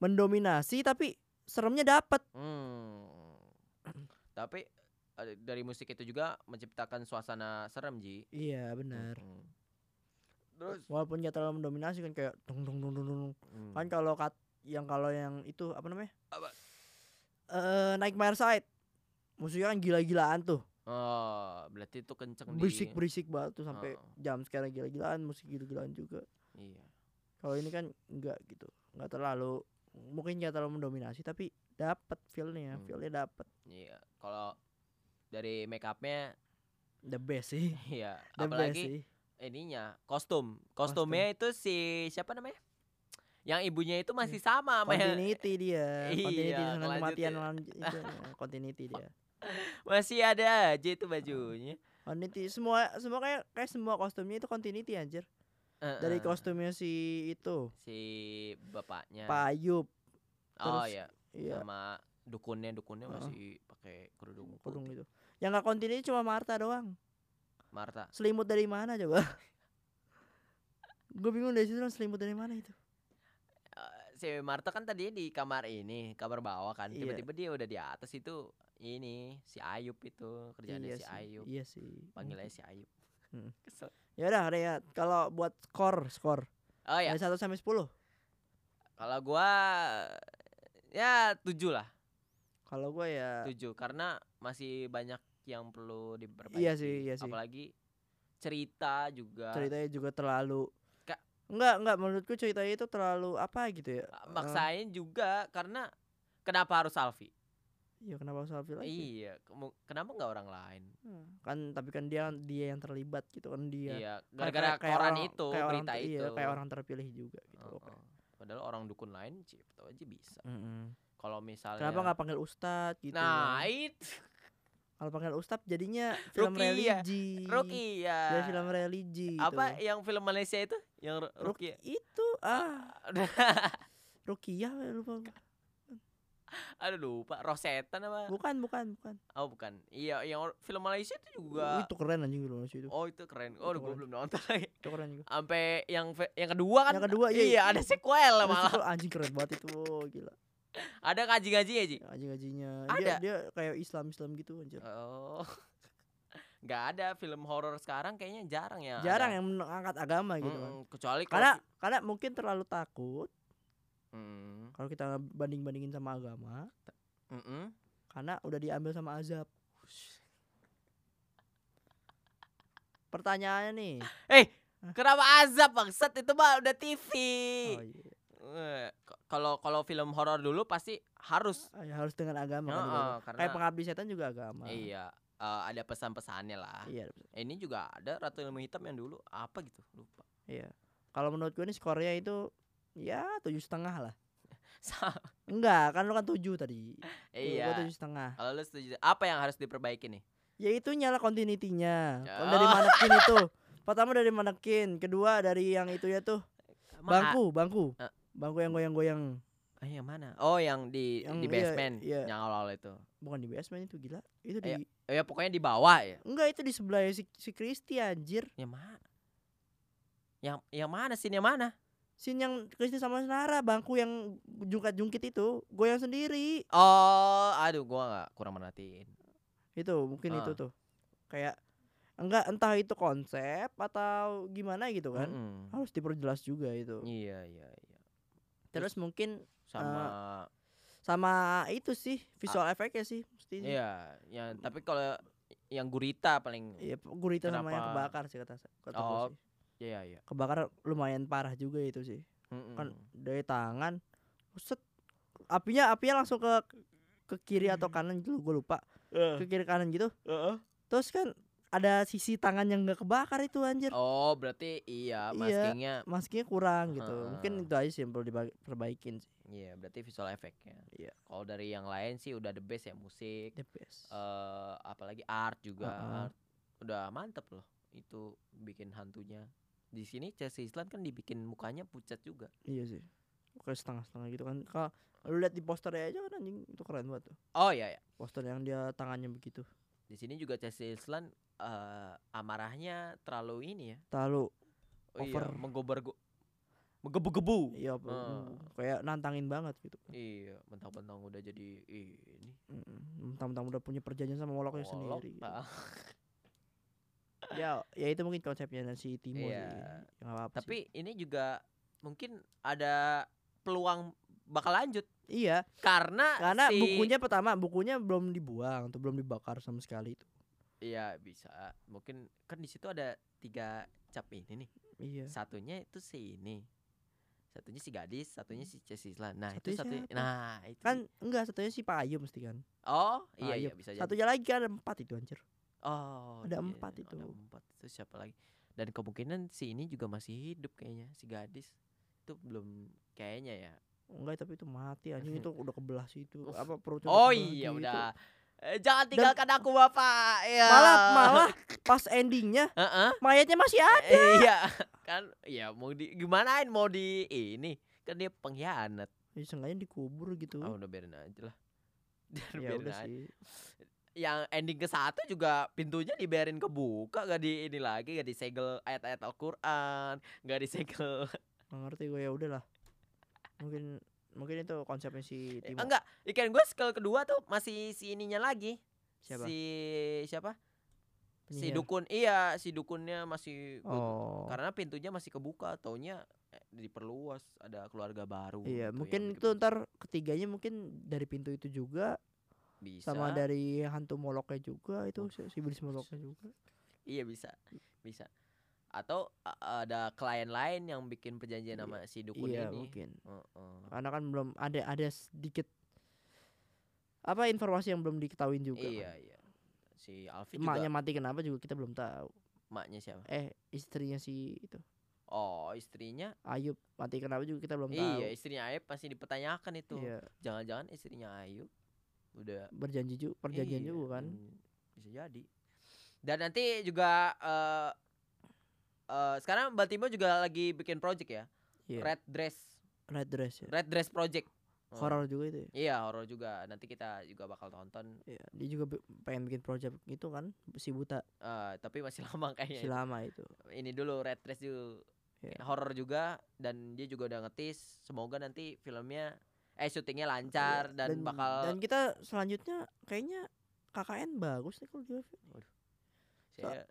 mendominasi tapi seremnya dapat. Hmm. Tapi eh, dari musik itu juga menciptakan suasana serem, Ji. Iya benar. Mm-mm. Terus Walaupun enggak terlalu mendominasi kan kayak tung tung tung tung tung. mm. Kan kalau kat yang kalau yang itu apa namanya? Apa? Eh Nightmare Side. Musiknya kan gila-gilaan tuh. Oh, berarti itu kenceng di Berisik-berisik banget tuh sampai Oh. jam sekarang gila-gilaan, musik gila-gilaan juga. Iya. Kalau ini kan enggak gitu. Enggak terlalu mungkin enggak terlalu mendominasi tapi dapat feel-nya, Hmm. feel-nya dapat. Iya. Kalau dari make upnya The best sih. iya, The best apalagi sih. Ininya kostum. Kostumnya itu si siapa namanya? Yang ibunya itu masih Iya. sama sama yang Continuity dia. Iya, Continuity dengan kelanjut kematian ya. itu continuity dia. masih ada aja itu bajunya. Continuity semua semua kayak kayak semua kostumnya itu continuity anjir. Dari Heeh. kostumnya si itu si bapaknya. Pak Ayub. oh terus- iya, Iya, sama dukunnya dukunnya Heeh. masih pakai kerudung kerudung itu. Yang nggak continuity cuma Marta doang. Marta. Selimut dari mana coba? Gue bingung dari situ selimut dari mana itu. Eh, si Marta kan tadi di kamar ini, kamar bawah kan. Iya. Tiba-tiba dia udah di atas itu ini si Ayub itu kerjaannya iya si sih, Ayub. Iya sih. Panggil aja si Ayub. Hmm. Kesel. Ya udah, Rea, kalau buat skor, skor. Oh ya, Dari 1 sampai 10. kalau gua ya tujuh lah, Kalau gue ya tujuh karena masih banyak yang perlu diperbaiki. Iya sih, iya sih. Apalagi cerita juga. ceritanya juga terlalu Kak- enggak enggak menurutku ceritanya itu terlalu apa gitu ya Ah, Maksain juga karena kenapa harus Alfi? iya kenapa harus Alfie lagi Iya, kenapa nggak orang lain? Hmm, kan tapi kan dia dia yang terlibat gitu kan dia Iya, Kayak- gara-gara koran orang- itu, kayak orang berita ter- itu. iya, kayak orang terpilih juga gitu loh Heeh. Padahal orang dukun lain siapa tahu aja bisa. Mm-mm. Kalau misalnya kenapa nggak panggil ustadz gitu Nah, kan? itu kalau panggil ustadz jadinya film Rukia. religi Rukia. Jadi film religi ya. Apa gitu. yang film Malaysia itu? Yang Ru- Ruk- Rukia. itu ah Rukiah ya, lupa. Aduh lupa, Rosetan apa? bukan bukan bukan Oh, bukan. Iya, yang film Malaysia itu Oh, juga. itu keren anjing film itu Oh, itu keren. Oh, Itu gue belum nonton lagi. itu keren juga Sampai yang yang kedua kan? Yang kedua, iya, Iya, ada sequel Terus malah. itu anjing keren banget itu oh, gila Ada ngaji-ngaji ya, Ji? anjing-anjingnya Ada? dia dia kayak Islam Islam gitu anjir Oh. Nggak ada film horor sekarang kayaknya jarang ya. jarang ada. yang mengangkat agama gitu kan Mm-mm, kecuali kalau karena fi- karena mungkin terlalu takut Mm, kalau kita banding bandingin sama agama mm-mm. karena udah diambil sama azab pertanyaannya nih Eh, kenapa azab bangsat itu mah udah TV. oh, iya. Eh, Kalau kalau film horor dulu pasti harus. Ah, ya, harus dengan agama kan Heeh, dibanding. karena kayak pengabdi setan juga agama iya eh, ada pesan-pesannya lah. iya Eh, Ini juga ada Ratu Ilmu Hitam yang dulu apa gitu lupa. iya kalau menurut gue nih skornya itu ya tujuh setengah lah enggak kan lu kan tujuh tadi iya. gue tujuh setengah Kalau lu setuju apa yang harus diperbaiki nih? ya itu nyala continuity-nya Ya. Kalau dari manekin itu pertama dari manekin kedua dari yang itu ya tuh bangku bangku Eh. Bangku yang goyang-goyang Ah, yang mana? Oh, yang di Yang- di iya, basement, iya. yang awal itu. Bukan di basement itu gila. Itu di Iya. Oh, ya pokoknya di bawah ya. Enggak itu di sebelah si, si Kristi anjir. Yang mana? Yang yang mana sih? Yang mana? Sin yang Kristi sama Nara bangku yang jungkat-jungkit itu goyang sendiri. Oh, aduh gua nggak kurang merhatiin. Itu mungkin itu Ah. tuh. Kayak enggak entah itu konsep atau gimana gitu kan. Mm-mm. Harus diperjelas juga itu. Iya, iya, iya. Terus mungkin Sama sama itu sih visual efeknya sih mesti. sih. iya, yang tapi kalau yang gurita paling Iya, gurita sama yang Kenapa? kebakar sih kata kata Oh, sih. iya, iya. Kebakar lumayan parah juga itu sih. Mm-mm. Kan dari tangan set apinya apinya langsung ke ke kiri atau kanan gitu gue lupa Eh, ke kiri kanan gitu eh. terus kan ada sisi tangan yang nggak kebakar itu anjir Oh, berarti iya Iya. maskingnya. maskingnya kurang gitu mungkin Heeh. itu aja sih yang perlu diperbaikin sih Iya, berarti visual efeknya. Iya. Kalau dari yang lain sih udah the best ya musik, the best eh apalagi art juga. Heeh. Art. Udah mantep loh itu bikin hantunya. Di sini Chelsea Island kan dibikin mukanya pucat juga. iya sih kayak setengah-setengah gitu kan kalau lu lihat di posternya aja kan anjing itu keren banget tuh Oh iya ya. poster yang dia tangannya begitu Di sini juga Chelsea Island eh amarahnya terlalu ini ya. terlalu Oh iya, Over. menggobar menggebu-gebu. iya apa, Ah. kayak nantangin banget gitu Iya, mentang-mentang udah jadi ini. Mentang-mentang udah punya perjanjian sama moloknya Wolok, sendiri ya ya itu mungkin konsepnya si Timo Iya. sih ya, apa-apa sih. Tapi ini juga mungkin ada peluang bakal lanjut iya karena karena si- bukunya pertama bukunya belum dibuang atau belum dibakar sama sekali itu Iya bisa. Mungkin kan di situ ada tiga cap ini nih. iya Satunya itu si ini. Satunya si gadis, satunya si Chelsea Island. Nah, Satunya itu satu? Nah, itu kan sih. enggak satunya si Pak Ayu mesti kan Oh, iya iya bisa jadi. satunya lagi kan ada empat itu anjir Oh, Ada iya, empat Ada itu. empat. Itu siapa lagi? Dan kemungkinan si ini juga masih hidup kayaknya, si gadis. Itu belum kayaknya ya. enggak tapi itu mati anjing itu udah kebelah itu apa perutnya Oh iya udah. Jangan tinggalkan aku Bapak. Ya. malah malah pas endingnya Heeh. mayatnya masih ada iya kan ya mau di gimanain mau di ini kan dia pengkhianat ya, seenggaknya dikubur gitu oh udah biarin aja lah Biar- ya biarin udah aja. sih yang ending ke satu juga pintunya dibiarin kebuka gak di ini lagi gak disegel ayat-ayat Al-Quran gak disegel nggak ngerti gue ya udahlah mungkin mungkin itu konsepnya si Timo. enggak ikan gue skill kedua tuh masih si ininya lagi. Siapa? Si siapa? Si Penyihir. dukun iya si dukunnya masih oh. karena pintunya masih kebuka taunya eh, diperluas ada keluarga baru iya gitu mungkin yang itu ntar ketiganya mungkin dari pintu itu juga bisa. sama dari hantu moloknya juga itu si si iblis moloknya juga. Iya bisa bisa atau ada klien lain yang bikin perjanjian Iya, sama si dukun iya ini? mungkin. Heeh. karena kan belum ada ada sedikit apa informasi yang belum diketahui juga iya kan. iya si Alfi emaknya juga mati kenapa juga kita belum tahu. Emaknya siapa? Eh istrinya si itu. Oh istrinya? Ayub mati kenapa juga kita belum tahu. iya istrinya Ayub pasti dipertanyakan itu. Iya, jangan-jangan istrinya Ayub udah berjanji juga perjanjian Iya, juga kan. bisa jadi. Dan nanti juga eh eh, sekarang Mbak Timo juga lagi bikin project ya Iya. Red Dress Red Dress ya Red Dress Project Oh. horor juga itu ya Iya horor juga. Nanti kita juga bakal tonton. Iya, dia juga pengen bikin project gitu kan si buta eh tapi masih lama kayaknya. si itu. lama itu Ini dulu Red Dress dulu. Iya. Horor juga dan dia juga udah ngetis. Semoga nanti filmnya eh syutingnya lancar Iya, dan, bakal dan kita selanjutnya kayaknya KKN bagus nih kalau di saya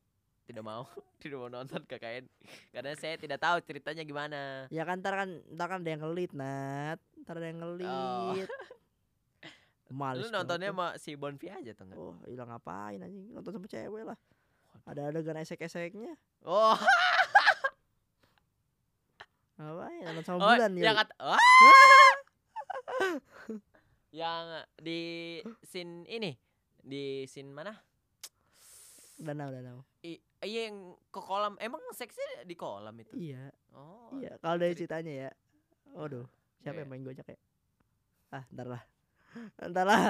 tidak mau tidak mau nonton KKN karena saya tidak tahu ceritanya gimana. ya kan ntar kan ntar kan ada yang ngelit nat ntar ada yang ngelit Males Oh. Lu nontonnya sama si Bonfi aja tuh enggak? tuh. oh hilang ngapain anjing nonton sama cewek lah ada adegan esek-eseknya Oh, ngapain nonton sama oh bulan ya yang kata, Wah! yang di scene ini di scene mana? Danau danau. I, iya yang ke kolam. Emang seksnya di kolam itu? Iya. Oh iya kalau dari ceri- ceritanya ya. Waduh siapa Iya. yang main gojek ya? Ah ntar lah. Ntar lah.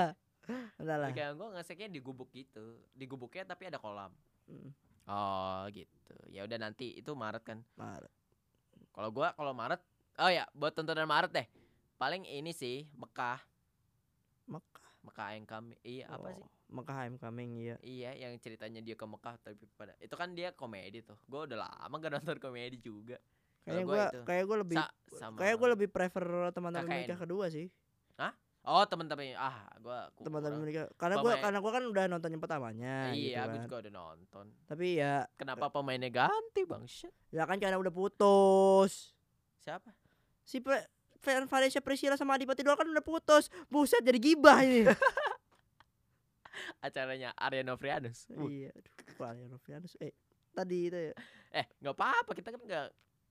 Ntar lah. Kayak gue ngeseknya di gubuk gitu. Di gubuknya tapi ada kolam. Mm, oh gitu. Ya udah nanti itu Maret kan. Maret. kalau gua kalau Maret oh ya buat tontonan Maret deh. Paling ini sih Mekah. Mekah. Mekah yang kami iya apa sih? Oh, Mekah I'm coming iya. iya yang ceritanya dia ke Mekah tapi pada itu kan dia komedi tuh gue udah lama gak nonton komedi juga gua itu. kayak gua lebih Sa- kayak gua lebih prefer teman-teman menikah kedua sih. oh teman-teman ah gue Teman-teman menikah karena gua Pemain- karena gua kan udah nonton yang pertamanya iya gitu gue kan. juga udah nonton Tapi ya kenapa pemainnya ganti bang shit ya kan karena udah putus. siapa Si Pre Fan Valencia Priscilla sama Adipati Dua kan udah putus. Buset jadi gibah ini. acaranya Arya Novrianus iya, aduh, Valencia Novianus. Eh, tadi itu ya. eh nggak apa-apa kita kan nggak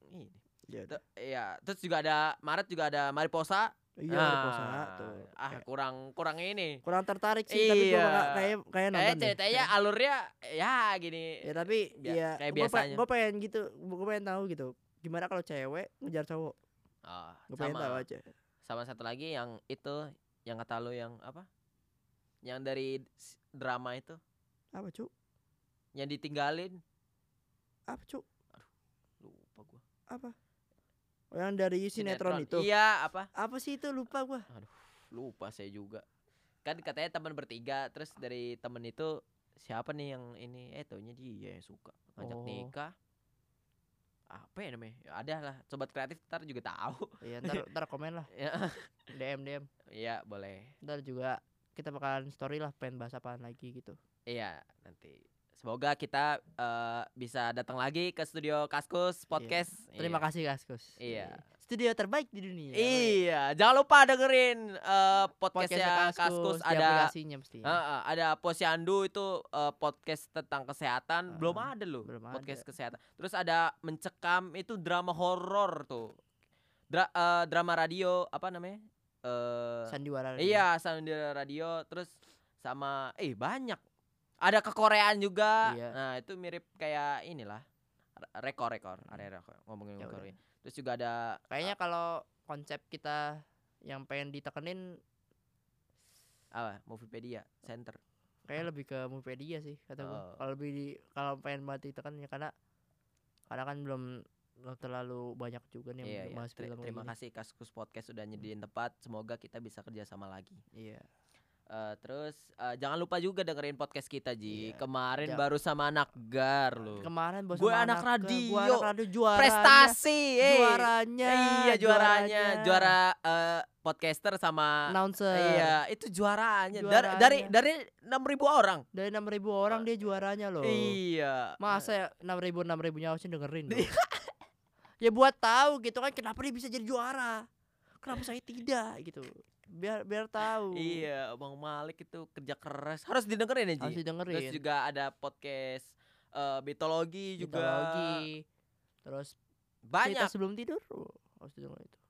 ini Ya iya terus juga ada Maret juga ada Mariposa Iya, Ah, ada puasa tuh. ah Kayak kurang kurang ini kurang tertarik sih tapi gua Iya. nggak- kayak kayak nonton kayak deh. ceritanya alurnya ya gini Ya tapi Bia- ya kayak gua biasanya. Gua pengen gitu, gua pengen tahu gitu. Gimana kalau cewek ngejar cowok? Oh, Gua pengen tahu sama aja. sama satu lagi yang itu yang kata lu yang apa yang dari drama itu Apa, Cuk? yang ditinggalin Apa, Cuk? lupa gua Apa? Oh, yang dari sinetron, itu. iya apa Apa sih itu? Lupa gua. lupa saya juga kan katanya teman bertiga terus dari temen itu siapa nih yang ini eh taunya dia yang suka ngajak Oh. nikah apa ya namanya Ya ada lah sobat kreatif ntar juga tahu Iya, ntar, ntar komen lah. ya DM DM. iya boleh Ntar juga kita bakalan story lah pengen bahas apaan lagi gitu. iya nanti semoga kita eh, bisa datang lagi ke studio Kaskus podcast Terima Iya. kasih Kaskus. Iya. Studio terbaik di dunia. Iya, jangan lupa dengerin eh, podcastnya Kaskus, di ada aplikasinya mesti. Heeh, ada Posyandu itu eh, podcast tentang kesehatan belum Ah, ada loh belum podcast ada. kesehatan. Terus ada mencekam itu drama horor tuh. Dra- eh, drama radio apa namanya? Eh Sandiwara. Radio. iya, Sandiwara Radio terus sama eh banyak. Ada kekoreaan juga. Iya. Nah, itu mirip kayak inilah. Re- Rekor rekor, area rekor ngomongin Ya. Korea. Terus juga ada Kayaknya kalau konsep kita yang pengen ditekenin apa? Moviepedia Center. kayak lebih ke Mupedia sih kata. Oh. Kalau lebih di kalau pengen banget ditekan ya karena karena kan belum terlalu banyak juga nih yang Iya, iya. bahas Ter- film terima kasih Kaskus Podcast sudah nyediain tempat. Semoga kita bisa kerja sama lagi. Iya. Eh, terus eh, jangan lupa juga dengerin podcast kita Ji. Iya. Kemarin Ja- baru sama anak gar loh. Kemarin bos Gue sama anak ke- radio. Gua anak radio juaranya. Prestasi, eh. Juaranya. Iya juaranya, juara eh, podcaster sama announcer. Iya, itu juaranya. Dari dari Juaranya. dari 6000 orang. Dari 6000 orang dia juaranya loh. Iya. Masa ya 6000 6000 nyawa sih dengerin loh. ya buat tahu gitu kan kenapa dia bisa jadi juara. Kenapa saya tidak gitu. Biar biar tahu. Iya, Bang Malik itu kerja keras. Harus didengerin ya, Ji. Harus didengerin. Terus juga ada podcast eh, mitologi juga. Mitologi. Terus cerita Banyak. sebelum tidur. Oh, harus didengerin itu.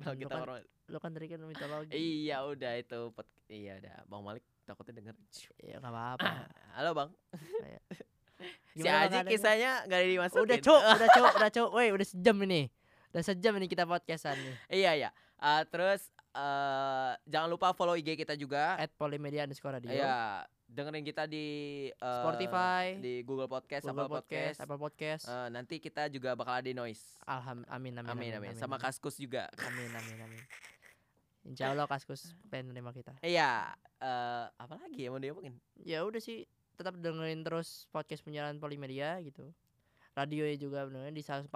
Kalau kita kan- orang Lo kan tadi kan mitologi. Iya, udah itu iya udah. Bang Malik takutnya denger. Ya enggak apa-apa. Halo, Bang. si Aji ada- kisahnya gak dimasukin. Udah cuk, udah cuk, udah cuk. Woi, udah sejam ini. Udah sejam ini kita podcastan nih. iya, iya. Eh, terus eh jangan lupa follow IG kita juga. At Polimedia underscore radio. Iya, dengerin kita di eh, Spotify, di Google Podcast, Google Apple Podcast. Podcast, Apple Podcast. Eh, nanti kita juga bakal ada Noise. Alham, amin, amin, Amin, amin. Sama Kaskus juga. Amin, amin, amin. Insya Allah Kaskus pengen menerima kita. Iya, eh apa lagi ya mau diomongin? Ya udah sih, tetap dengerin terus podcast penyiaran Polimedia gitu. Radionya juga bener di 104,5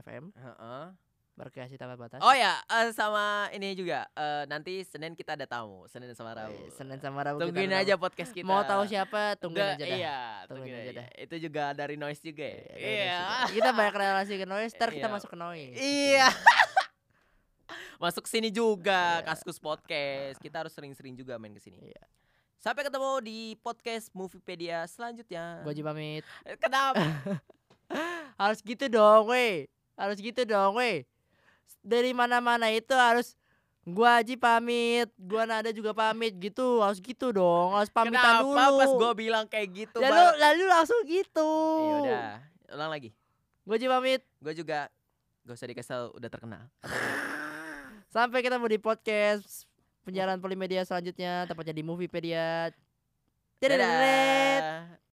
FM Heeh. berkreasi tanpa batas. Oh ya, eh, sama ini juga. eh, nanti Senin kita ada tamu, Senin sama Rabu. Eh, Senin sama Rabu Tungguin aja tamu. podcast kita. Mau tahu siapa? Tungguin Enggak, aja dah. Iya, Tungguin tungguin aja dah. Itu juga dari noise juga ya. Iya, Iya. Kita banyak relasi ke noise, ntar kita Iya. masuk ke noise. Iya. Masuk sini juga Iya. Kaskus Podcast. Kita harus sering-sering juga main ke sini. Iya. Sampai ketemu di podcast Moviepedia selanjutnya. Gua pamit. Eh, Kenapa? Harus gitu dong, weh. Harus gitu dong, weh. Dari mana-mana itu harus gua Haji pamit, gua Nada juga pamit gitu. Harus gitu dong. Harus pamitan Kenapa dulu. pas gue bilang kayak gitu? lalu baru- lalu langsung gitu. Ya udah, ulang lagi. Gua Haji pamit. Gue juga gak usah dikasih udah terkenal. Sampai ketemu di podcast penyiaran Polimedia selanjutnya, tepatnya di Moviepedia. Dadah. Dadah.